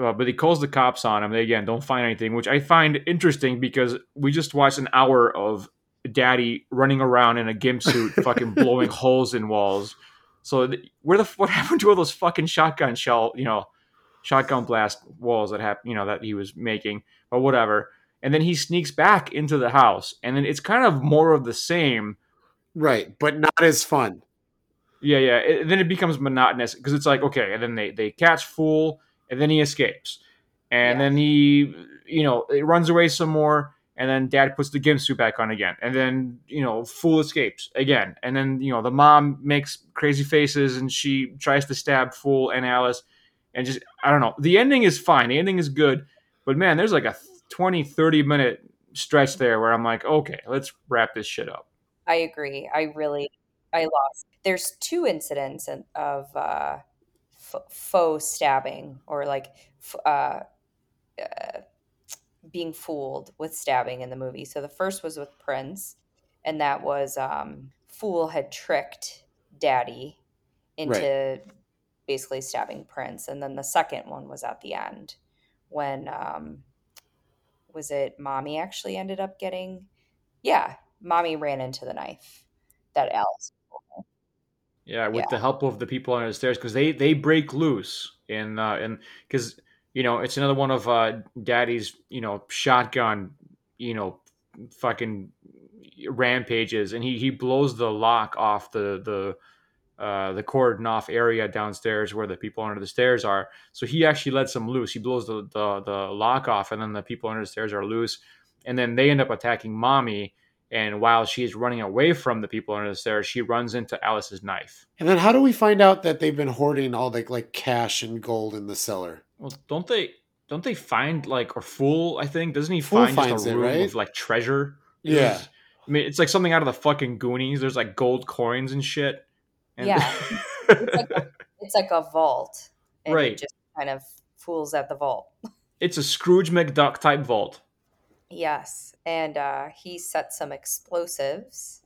S2: Uh, but he calls the cops on him. They again don't find anything, which I find interesting because we just watched an hour of Daddy running around in a gimp suit, (laughs) fucking blowing holes in walls. So th- where the what happened to all those fucking shotgun shell, you know, shotgun blast walls that happened, you know, that he was making, or whatever. And then he sneaks back into the house, and then it's kind of more of the same.
S1: Right. But not as fun.
S2: Yeah, yeah. It, then it becomes monotonous because it's like okay, and then they they catch Fool, and then he escapes, and
S3: Yeah.
S2: then he you know it runs away some more, and then Dad puts the gimp suit back on again, and then you know Fool escapes again, and then you know the mom makes crazy faces and she tries to stab Fool and Alice, and just I don't know. The ending is fine. The ending is good, but man, there's like a 20, 30 minute stretch there where I'm like, okay, let's wrap this shit up.
S3: I agree. I really, I lost. There's two incidents of uh, f- faux stabbing or like f- uh, uh, being fooled with stabbing in the movie. So the first was with Prince, and that was um, Fool had tricked Daddy into basically stabbing Prince, and then the second one was at the end when um, was it Mommy actually ended up getting? Yeah, Mommy ran into the knife that Alice.
S2: Yeah, with
S3: Yeah.
S2: the help of the people on the stairs, because they they break loose in uh, and because you know it's another one of uh, Daddy's you know shotgun you know fucking rampages, and he he blows the lock off the the uh, the cordon off area downstairs where the people under the stairs are. So he actually lets them loose. He blows the the, the lock off, and then the people under the stairs are loose, and then they end up attacking mommy. And while she's running away from the people under the stairs, she runs into Alice's knife.
S1: And then how do we find out that they've been hoarding all the like cash and gold in the cellar?
S2: Well, don't they? Don't they find like or Fool? I think doesn't he
S1: Fool
S2: find
S1: finds
S2: just a
S1: it, right?
S2: of like treasure?
S1: Yeah.
S2: I mean, it's like something out of the fucking Goonies. There's like gold coins and shit. And
S3: Yeah. (laughs) It's like a, it's like a vault, and
S2: Right.
S3: he just kind of fools at the vault.
S2: it's a Scrooge McDuck type vault.
S3: Yes, and uh, he set some explosives.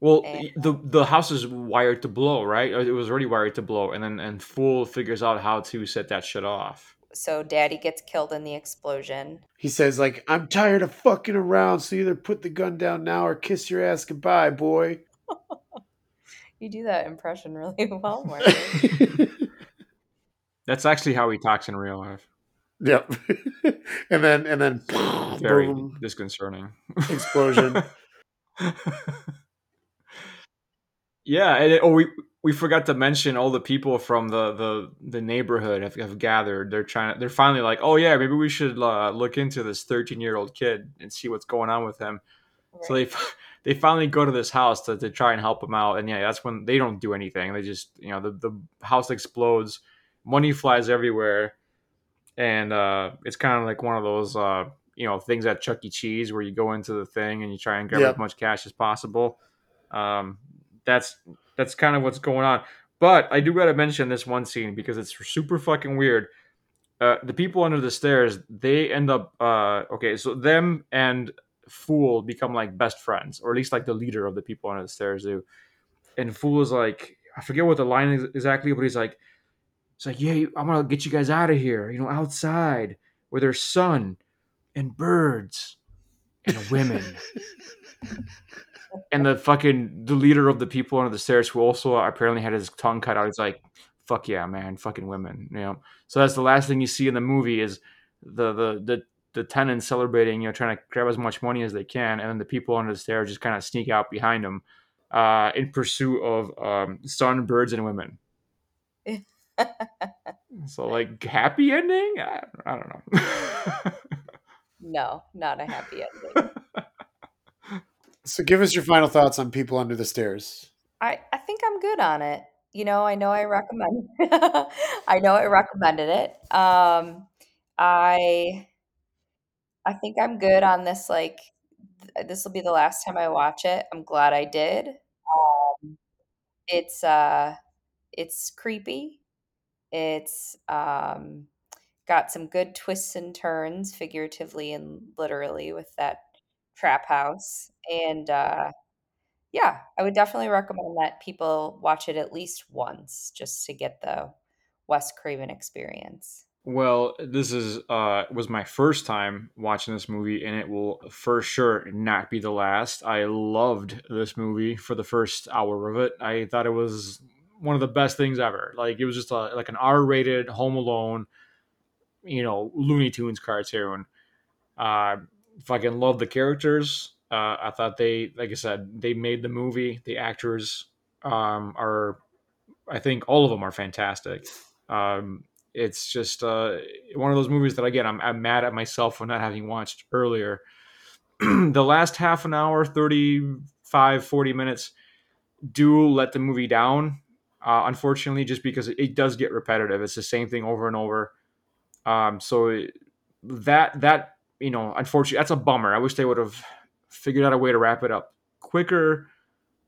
S2: Well,
S3: And-
S2: the the house is wired to blow, right? It was already wired to blow, and then and Fool figures out how to set that shit off.
S3: So Daddy gets killed in the explosion.
S1: He says like, "I'm tired of fucking around, so either put the gun down now or kiss your ass goodbye, boy." (laughs)
S3: You do that impression (laughs) really well, (laughs) Mark.
S2: That's actually how he talks in real life.
S1: yep. (laughs) and then and then
S2: Very
S1: boom,
S2: disconcerting.
S1: explosion.
S2: yeah, and it, oh, we we forgot to mention all the people from the the, the neighborhood have, have gathered. They're trying. They're finally like, oh yeah, maybe we should uh, look into this 13 year old kid and see what's going on with him. Right. So they they finally go to this house to, to try and help him out. And yeah, that's when they don't do anything. They just you know the the house explodes, money flies everywhere, and uh, it's kind of like one of those. Uh, you know things at Chuck E. Cheese where you go into the thing and you try and grab yep. as much cash as possible. Um, that's that's kind of what's going on. But I do got to mention this one scene because it's super fucking weird. Uh, the people under the stairs, they end up uh, okay. So them and Fool become like best friends, or at least like the leader of the people under the stairs do. And Fool is like, I forget what the line is exactly, but he's like, it's like, yeah, I'm gonna get you guys out of here, you know, outside where there's sun and birds and women. and the fucking the leader of the people under the stairs who also apparently had his tongue cut out. He's like, "Fuck yeah, man, fucking women." You know. So that's the last thing you see in the movie is the the the the tenants celebrating, you know, trying to grab as much money as they can, and then the people under the stairs just kind of sneak out behind them uh, in pursuit of um, sun, birds, and women. (laughs) so, like, happy ending? I, I don't know.
S3: no, not a happy ending. (laughs)
S1: So give us your final thoughts on People Under the Stairs.
S3: I, I think I'm good on it. You know, I know I recommend (laughs) I know I recommended it. Um I I think I'm good on this like this will be the last time I watch it. I'm glad I did. Um it's uh it's creepy. It's um got some good twists and turns figuratively and literally with that trap house and uh, yeah, I would definitely recommend that people watch it at least once just to get the Wes Craven experience.
S2: Well, this is uh was my first time watching this movie and it will for sure not be the last. I loved this movie for the first hour of it. I thought it was one of the best things ever. Like it was just a, like an R-rated Home Alone, you know, Looney Tunes cartoon. Uh fucking love the characters. Uh, I thought they, like I said, they made the movie. The actors um, are, I think, all of them are fantastic. Um, it's just uh, one of those movies that again I'm, I'm mad at myself for not having watched earlier. (clears throat) the last half an hour, 35, 40 minutes, do let the movie down. Uh, unfortunately, just because it, does get repetitive. It's the same thing over and over. Um, so that that you know, unfortunately, that's a bummer. I wish they would have figured out a way to wrap it up quicker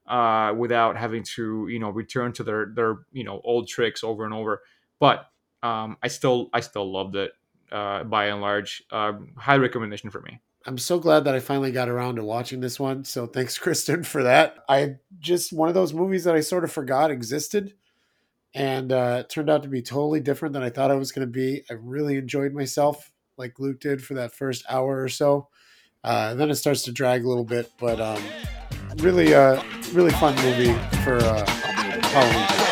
S2: uh, without having to you know return to their their you know old tricks over and over. But um, I still I still loved it uh, by and large. Uh, high recommendation for me.
S1: I'm so glad that I finally got around to watching this one. So thanks, (laughs) Kristen, for that. I just one of those movies that I sort of forgot existed, and uh, it turned out to be totally different than I thought it was going to be. I really enjoyed myself, like Luke did, for that first hour or so. Uh, then it starts to drag a little bit, but um, really, uh, really fun movie for uh, Halloween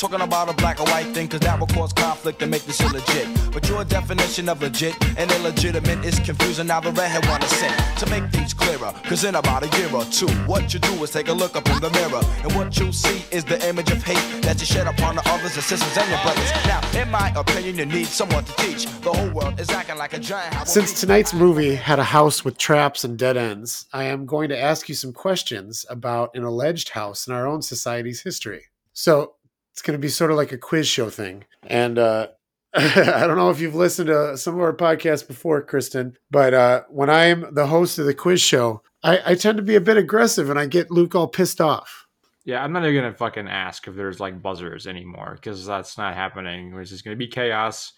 S4: talking about a black or white thing, cause that will cause conflict and make this illegit. But your definition of legit and illegitimate is confusing. Now the redhead wanna sing to make things clearer. Cause in about a year or two, what you do is take a look up in the mirror. And what you'll see is the image of hate that you shed upon the others, the sisters, and your brothers. Now, in my opinion, you need someone to teach. The whole world is acting like a giant.
S1: Since tonight's movie had a house with traps and dead ends, I am going to ask you some questions about an alleged house in our own society's history. So, it's going to be sort of like a quiz show thing. And uh, (laughs) I don't know if you've listened to some of our podcasts before, Kristen, but uh, when I'm the host of the quiz show, I, I tend to be a bit aggressive and I get Luke all pissed off.
S2: Yeah, I'm not even gonna fucking ask if there's like buzzers anymore because that's not happening. It's just gonna be chaos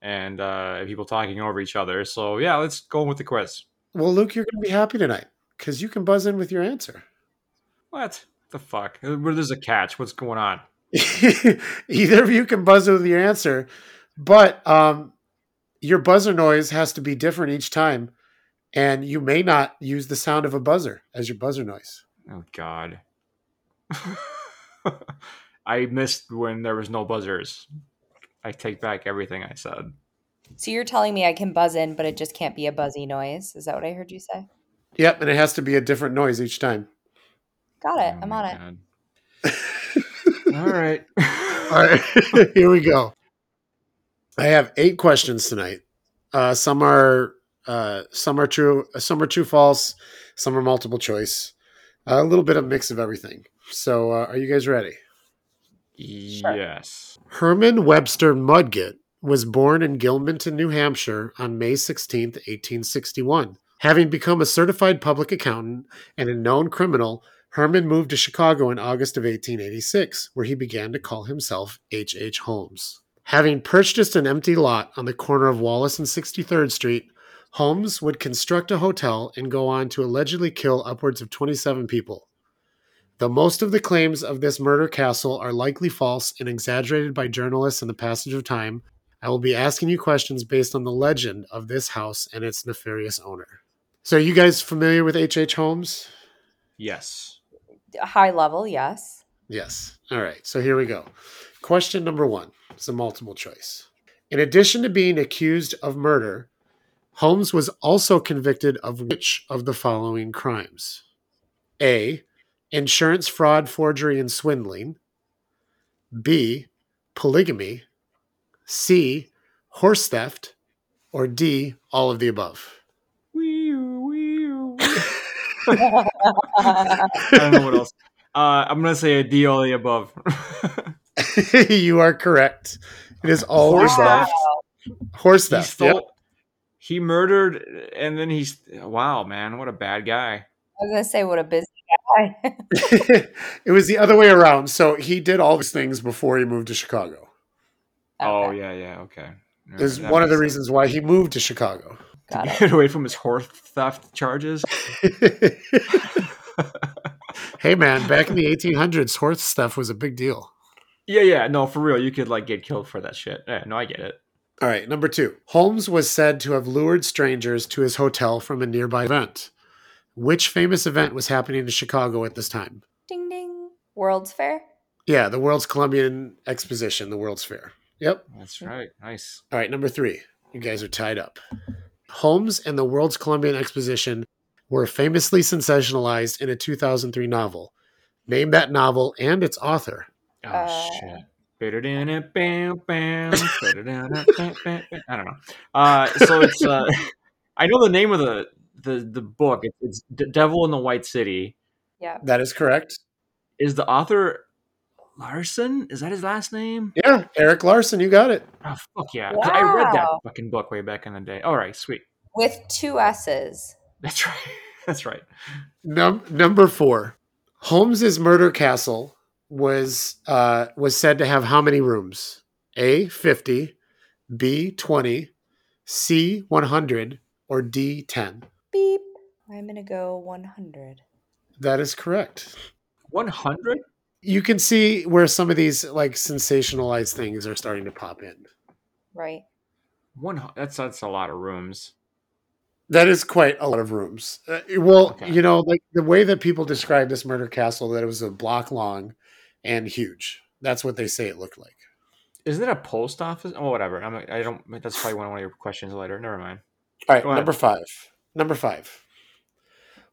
S2: and uh, people talking over each other. So yeah, let's go with the quiz.
S1: Well, Luke, you're gonna be happy tonight because you can buzz in with your answer.
S2: What the fuck? There's a catch. What's going on? (laughs)
S1: Either of you can buzz with your answer, but um, your buzzer noise has to be different each time, and you may not use the sound of a buzzer as your buzzer noise.
S2: Oh God! (laughs) I missed when there was no buzzers. I take back everything I said.
S3: So you're telling me I can buzz in, but it just can't be a buzzy noise? Is that what I heard you say?
S1: Yep, and it has to be a different noise each time.
S3: Got it. Oh I'm on God. it. (laughs)
S2: All right. (laughs)
S1: All right, (laughs) here we go. I have eight questions tonight. Uh, some are uh, some are true, some are true, false, some are multiple choice. a little bit of mix of everything. So, uh, are you guys ready?
S2: Yes.
S1: Herman Webster Mudgett was born in Gilmanton, New Hampshire on May 16, 1861. Having become a certified public accountant and a known criminal, Herman moved to Chicago in August of 1886, where he began to call himself H. H. Holmes. Having purchased an empty lot on the corner of Wallace and 63rd Street, Holmes would construct a hotel and go on to allegedly kill upwards of 27 people. Though most of the claims of this murder castle are likely false and exaggerated by journalists in the passage of time, I will be asking you questions based on the legend of this house and its nefarious owner. So, are you guys familiar with H.H. H. Holmes?
S2: Yes.
S3: High level, yes.
S1: Yes. All right. So, here we go. Question number one it's a multiple choice. In addition to being accused of murder, Holmes was also convicted of which of the following crimes? A. Insurance fraud, forgery, and swindling. B. Polygamy. C. Horse theft. Or D. All of the above.
S2: I don't know what else. Uh, I'm gonna say a D all the above. (laughs)
S1: you are correct. It is all
S2: Horse
S1: of the above.
S2: theft?
S1: Horse
S2: he
S1: theft.
S2: stole. He murdered, and then he's wow, man, what a bad guy.
S3: I was gonna say what a busy guy. (laughs)
S1: it was the other way around. So he did all these things before he moved to Chicago.
S2: Oh yeah, yeah, okay. All
S1: Is one of the
S2: makes
S1: reasons why he moved to Chicago.
S3: Got
S2: sense.
S3: it. (laughs)
S2: Get away from his horse theft charges. (laughs) (laughs)
S1: hey man, back in the 1800s, horse stuff was a big deal.
S2: yeah, yeah, no, for real, you could like get killed for that shit. Yeah, no, I get it.
S1: All right, number two. Holmes was said to have lured strangers to his hotel from a nearby event. Which famous event was happening in Chicago at this time?
S3: Ding ding. World's Fair.
S1: Yeah, the World's Columbian Exposition, the World's Fair. Yep.
S2: That's right. Nice.
S1: All right, number three. You guys are tied up. Holmes and the World's Columbian Exposition were famously sensationalized in a 2003 novel. Name that novel and its author.
S2: Oh
S3: Uh,
S2: shit. Bam, bam. I don't know. Uh, so it's uh, (laughs) I know the name of the the the book. It's, it's Devil in the White City.
S3: Yeah.
S1: That is correct.
S2: Is the author Larson? Is that his last name?
S1: Yeah, Erik Larson, you got it.
S2: Oh fuck yeah! 'Cause I read that fucking book way back in the day. All right, sweet.
S3: With two S's.
S2: That's (laughs) right. That's right.
S1: Num- number four. Holmes's murder castle was uh, was said to have how many rooms? A fifty, B twenty, C one hundred, or D ten.
S3: Beep. I'm gonna go 100.
S1: That is correct.
S2: One hundred.
S1: You can see where some of these like sensationalized things are starting to pop in.
S3: Right.
S2: One. That's that's a lot of rooms.
S1: That is quite a lot of rooms. Uh, well,
S2: Okay.
S1: you know, like the way that people describe this murder castle, that it was a block long and huge. That's what they say it looked like.
S2: Isn't it a post office? Oh, whatever. I'm. I don't. That's probably one of your questions later. Never mind.
S1: All right,
S2: Go ahead.
S1: number five. Number five.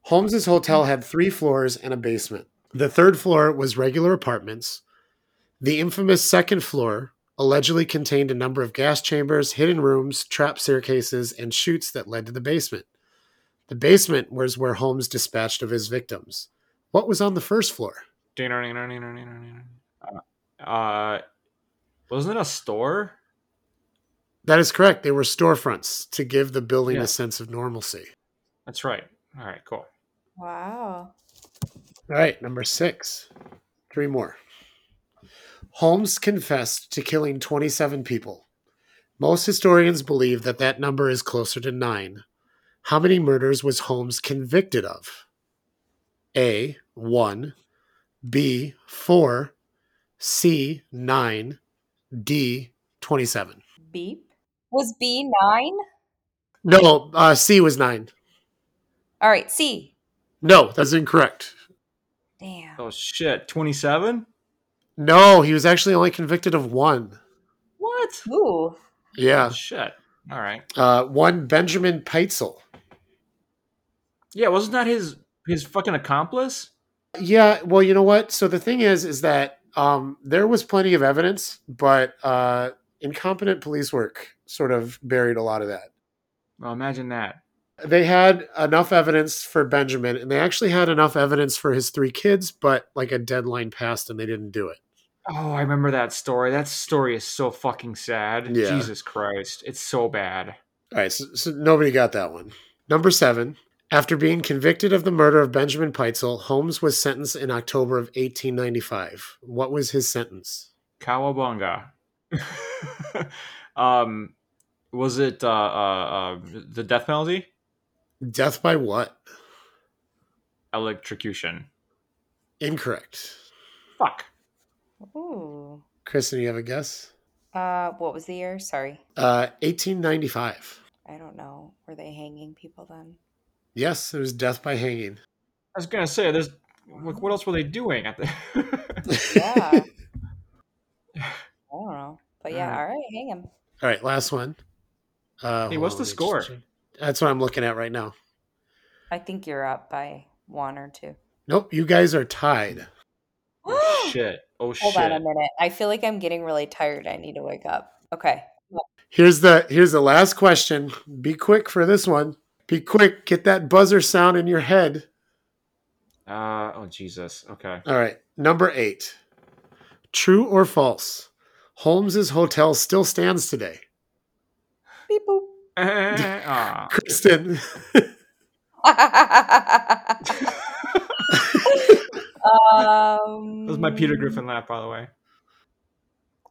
S1: Holmes's hotel had three floors and a basement. The third floor was regular apartments. The infamous second floor allegedly contained a number of gas chambers, hidden rooms, trap staircases, and chutes that led to the basement. The basement was where Holmes dispatched of his victims. What was on the first floor?
S2: Uh, wasn't it a store?
S1: That is correct. They were storefronts to give the building
S2: Yeah.
S1: a sense of normalcy.
S2: That's right. All right, cool.
S3: Wow.
S1: All right, number six. Three more. Holmes confessed to killing 27 people. Most historians believe that that number is closer to nine. How many murders was Holmes convicted of? A. 1. B. 4. C. 9. D. 27.
S3: Beep. Was B nine?
S1: No, uh, C was 9.
S3: All right, C.
S1: No, that's incorrect.
S3: Damn.
S2: Oh shit, twenty-seven.
S1: No, he was actually only convicted of one.
S2: What?
S3: Ooh.
S1: Yeah.
S2: Oh, shit. All right.
S1: Uh, one Benjamin Pitezel.
S2: Yeah, wasn't that his his fucking accomplice?
S1: Yeah, well, you know what? So the thing is, is that Um, there was plenty of evidence, but uh, incompetent police work sort of buried a lot of that.
S2: Well, imagine that.
S1: They had enough evidence for Benjamin, and they actually had enough evidence for his three kids, but like a deadline passed and they didn't do it.
S2: Oh, I remember that story. That story is so fucking sad.
S1: Yeah.
S2: Jesus Christ. It's so bad.
S1: All right, so, so nobody got that one. Number seven. After being convicted of the murder of Benjamin Pitezel, Holmes was sentenced in October of 1895. What was his sentence?
S2: Cowabunga. (laughs) um, was it uh, uh, uh, the death penalty?
S1: Death by what?
S2: Electrocution.
S1: Incorrect.
S2: Fuck.
S3: Ooh.
S1: Kristen, you have a guess?
S3: Uh, what was the year? Sorry,
S1: Uh, 1895.
S3: I don't know. Were they hanging people then?
S1: Yes, it was death by hanging.
S2: I was gonna say, there's like, what else were they doing at the? (laughs)
S3: Yeah. (laughs) I don't know, but yeah.
S2: Alright.
S3: All right, hang him.
S1: All right, last one. Uh,
S2: Hey, what's
S1: on,
S2: the
S1: let me just
S2: score?
S1: check. That's what I'm looking at right now.
S3: I think you're up by one or two.
S1: Nope, you guys are tied. (gasps)
S2: oh shit! Oh shit.
S3: Hold on a minute. I feel like I'm getting really tired. I need to wake up. Okay.
S1: Here's the here's the last question. Be quick for this one. Be quick. Get that buzzer sound in your head.
S2: Uh oh Jesus. Okay.
S1: All right, number eight. True or false? Holmes's hotel still stands today.
S3: Beep boop.
S2: Ah.
S1: Kristen,
S3: um, (laughs)
S2: That was my Peter Griffin laugh, by the way.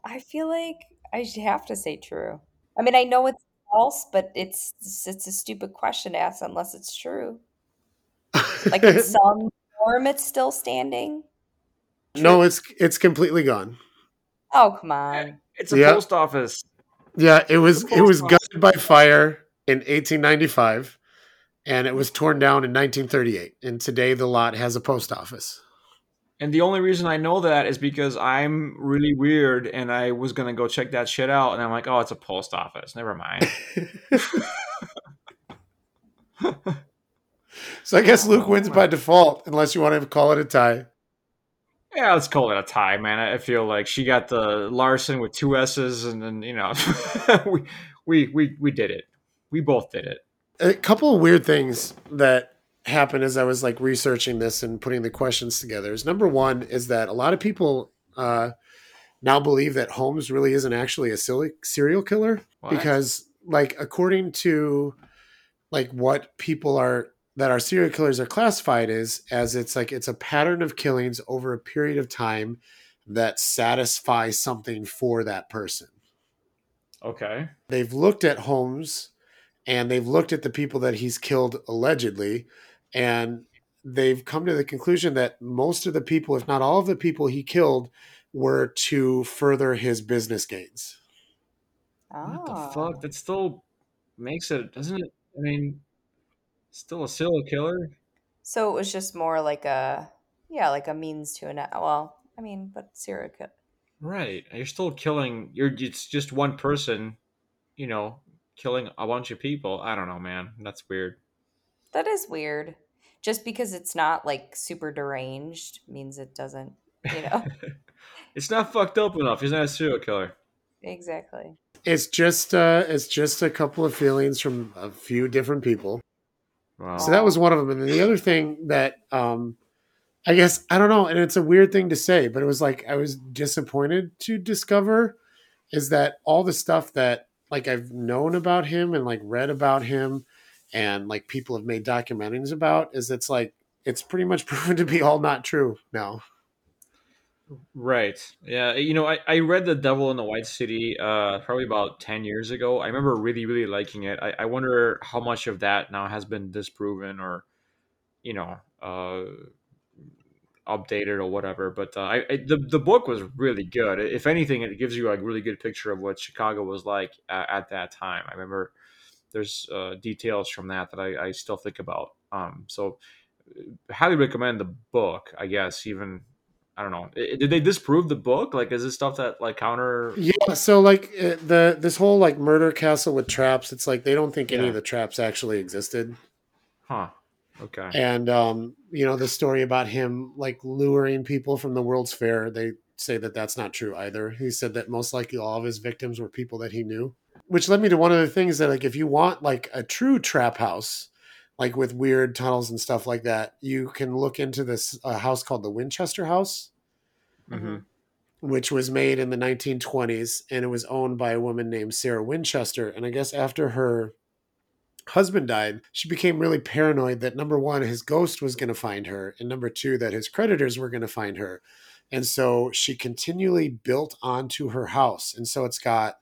S3: I feel like I should have to say true. I mean, I know it's false, but it's it's a stupid question to ask unless it's true. Like in (laughs) some form, it's still standing.
S1: no, it's it's completely gone.
S3: Oh come on!
S2: It's a
S1: Yeah.
S2: post office.
S1: Yeah, it was it was gutted by fire in 1895, and it was torn down in 1938. And today, the lot has a post office.
S2: And the only reason I know that is because I'm really weird and I was gonna go check that shit out and I'm like, oh, it's a post office. Never mind. (laughs) (laughs)
S1: so I guess Luke oh, wins
S2: Oh
S1: by default, unless you want to call it a tie.
S2: Yeah, let's call it a tie, man. I feel like she got the Larson with two S's and then, you know, (laughs) we, we we we did it. We both did it.
S1: a couple of weird things that happened as I was like researching this and putting the questions together is number one is that a lot of people uh, now believe that Holmes really isn't actually a silly serial killer
S2: What?
S1: because like according to like what people are that our serial killers are classified as as it's like it's a pattern of killings over a period of time that satisfies something for that person
S2: Okay.
S1: they've looked at Holmes and they've looked at the people that he's killed allegedly and they've come to the conclusion that most of the people if not all of the people he killed were to further his business gains ah.
S2: What the
S3: Oh.
S2: fuck? That still makes it doesn't it I mean still a serial killer?
S3: So it was just more like a yeah, like a means to an end. well. I mean, but serial killer.
S2: Right. You're still killing you're it's just one person, you know, killing a bunch of people. I don't know, man. That's weird.
S3: That is weird. Just because it's not like super deranged means it doesn't, you know. (laughs)
S2: it's not fucked up enough. He's not a serial killer.
S3: exactly.
S1: it's just uh it's just a couple of feelings from a few different people
S2: Wow.
S1: so that was one of them and then the other thing that um i guess i don't know and it's a weird thing to say but it was like i was disappointed to discover is that all the stuff that like i've known about him and like read about him and like people have made documentaries about is it's like it's pretty much (laughs) proven to be all not true now
S2: Right. Yeah. You know, I, I read The Devil in the White City uh, probably about 10 years ago. I remember really, really liking it. I, I wonder how much of that now has been disproven or, you know, uh, updated or whatever. But uh, I, I, the, the book was really good. If anything, it gives you a really good picture of what Chicago was like uh, at that time. I remember there's uh, details from that that I, I still think about. Um, so, uh, highly recommend the book, I guess, even. I don't know. Did they disprove the book? Like, is this stuff that like counter?
S1: yeah so like uh, the this whole like murder castle with traps it's like they don't think any
S2: Yeah.
S1: of the traps actually existed
S2: Huh. Okay.
S1: and um you know the story about him like luring people from the world's fair they say that that's not true either. He said that most likely all of his victims were people that he knew, which led me to one of the things that like if you want like a true trap house, like with weird tunnels and stuff like that, you can look into this uh, house called the Winchester House,
S2: hmm
S1: which was made in the 1920s and it was owned by a woman named Sarah Winchester. And I guess after her husband died, she became really paranoid that number one, his ghost was going to find her, and number two, that his creditors were going to find her. And so she continually built onto her house. And so it's got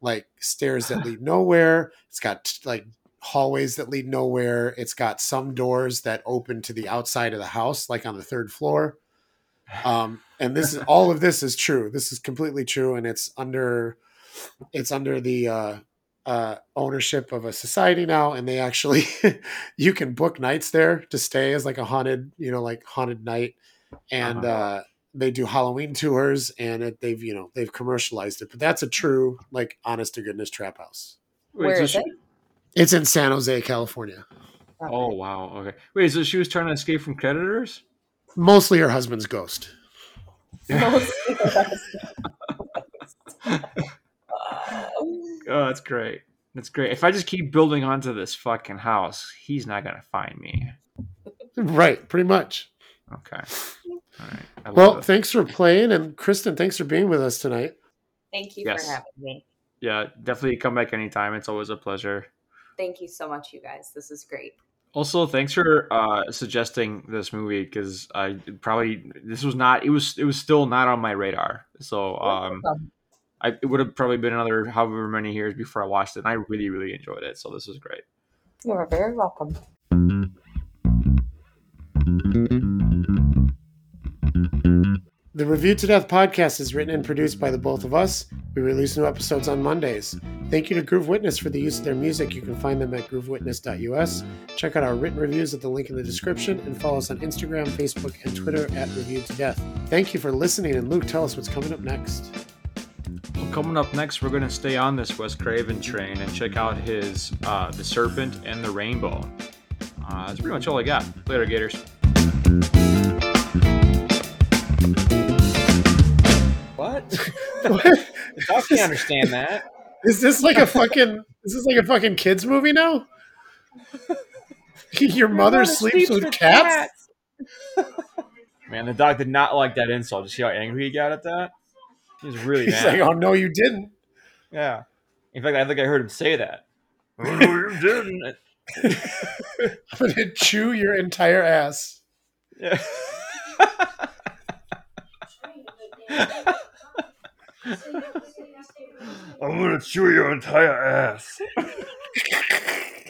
S1: like stairs that (laughs) lead nowhere. It's got like hallways that lead nowhere. It's got some doors that open to the outside of the house, like on the third floor. Um, and this is all of this is true. This is completely true, and it's under it's under the uh, uh, ownership of a society now, and they actually (laughs) you can book nights there to stay as like a haunted, you know, like haunted night, and
S2: Uh-huh.
S1: uh, they do Halloween tours, and it, they've you know they've commercialized it, but that's a true like honest to goodness trap house.
S2: Wait,
S3: Where
S2: so
S3: is
S2: she-
S3: it?
S1: It's in San Jose, California.
S2: Oh wow. Okay. Wait. So she was trying to escape from creditors?
S1: Mostly her husband's ghost. (laughs)
S2: Oh, that's great. That's great. If I just keep building onto this fucking house, he's not gonna find me.
S1: Right, pretty much.
S2: Okay. All right.
S1: Well,
S2: it.
S1: thanks for playing, and Kristen, thanks for being with us tonight.
S3: Thank you
S2: Yes.
S3: for having me.
S2: yeah, definitely come back anytime. It's always a pleasure.
S3: Thank you so much, you guys. This is great.
S2: Also, thanks for uh, suggesting this movie because I probably this was not it was it was still not on my radar. So um, I, it would have probably been another however many years before I watched it. And I really really enjoyed it. So this is great.
S3: You are very welcome.
S1: The Review to Death podcast is written and produced by the both of us. We release new episodes on Mondays. Thank you to Groove Witness for the use of their music. You can find them at groovewitness.us. Check out our written reviews at the link in the description and follow us on Instagram, Facebook, and Twitter at Review to Death. Thank you for listening. And Luke, tell us what's coming up next.
S2: Well, coming up next, we're going to stay on this Wes Craven train and check out his uh, The Serpent and the Rainbow. Uh, that's pretty much all I got. Later, Gators. (laughs) Dog can't understand that. (laughs)
S1: Is this like a fucking? is this like a fucking kids movie now? (laughs) Your mother sleeps with cats.
S2: Man, the dog did not like that insult. Did you see how angry he got at that? He was really
S1: He's
S2: mad.
S1: like, oh no, you didn't.
S2: Yeah. In fact, I think I heard him say that. Oh, no, you didn't.
S1: I'm gonna chew your entire ass.
S2: Yeah. I'm gonna chew your entire ass. (laughs)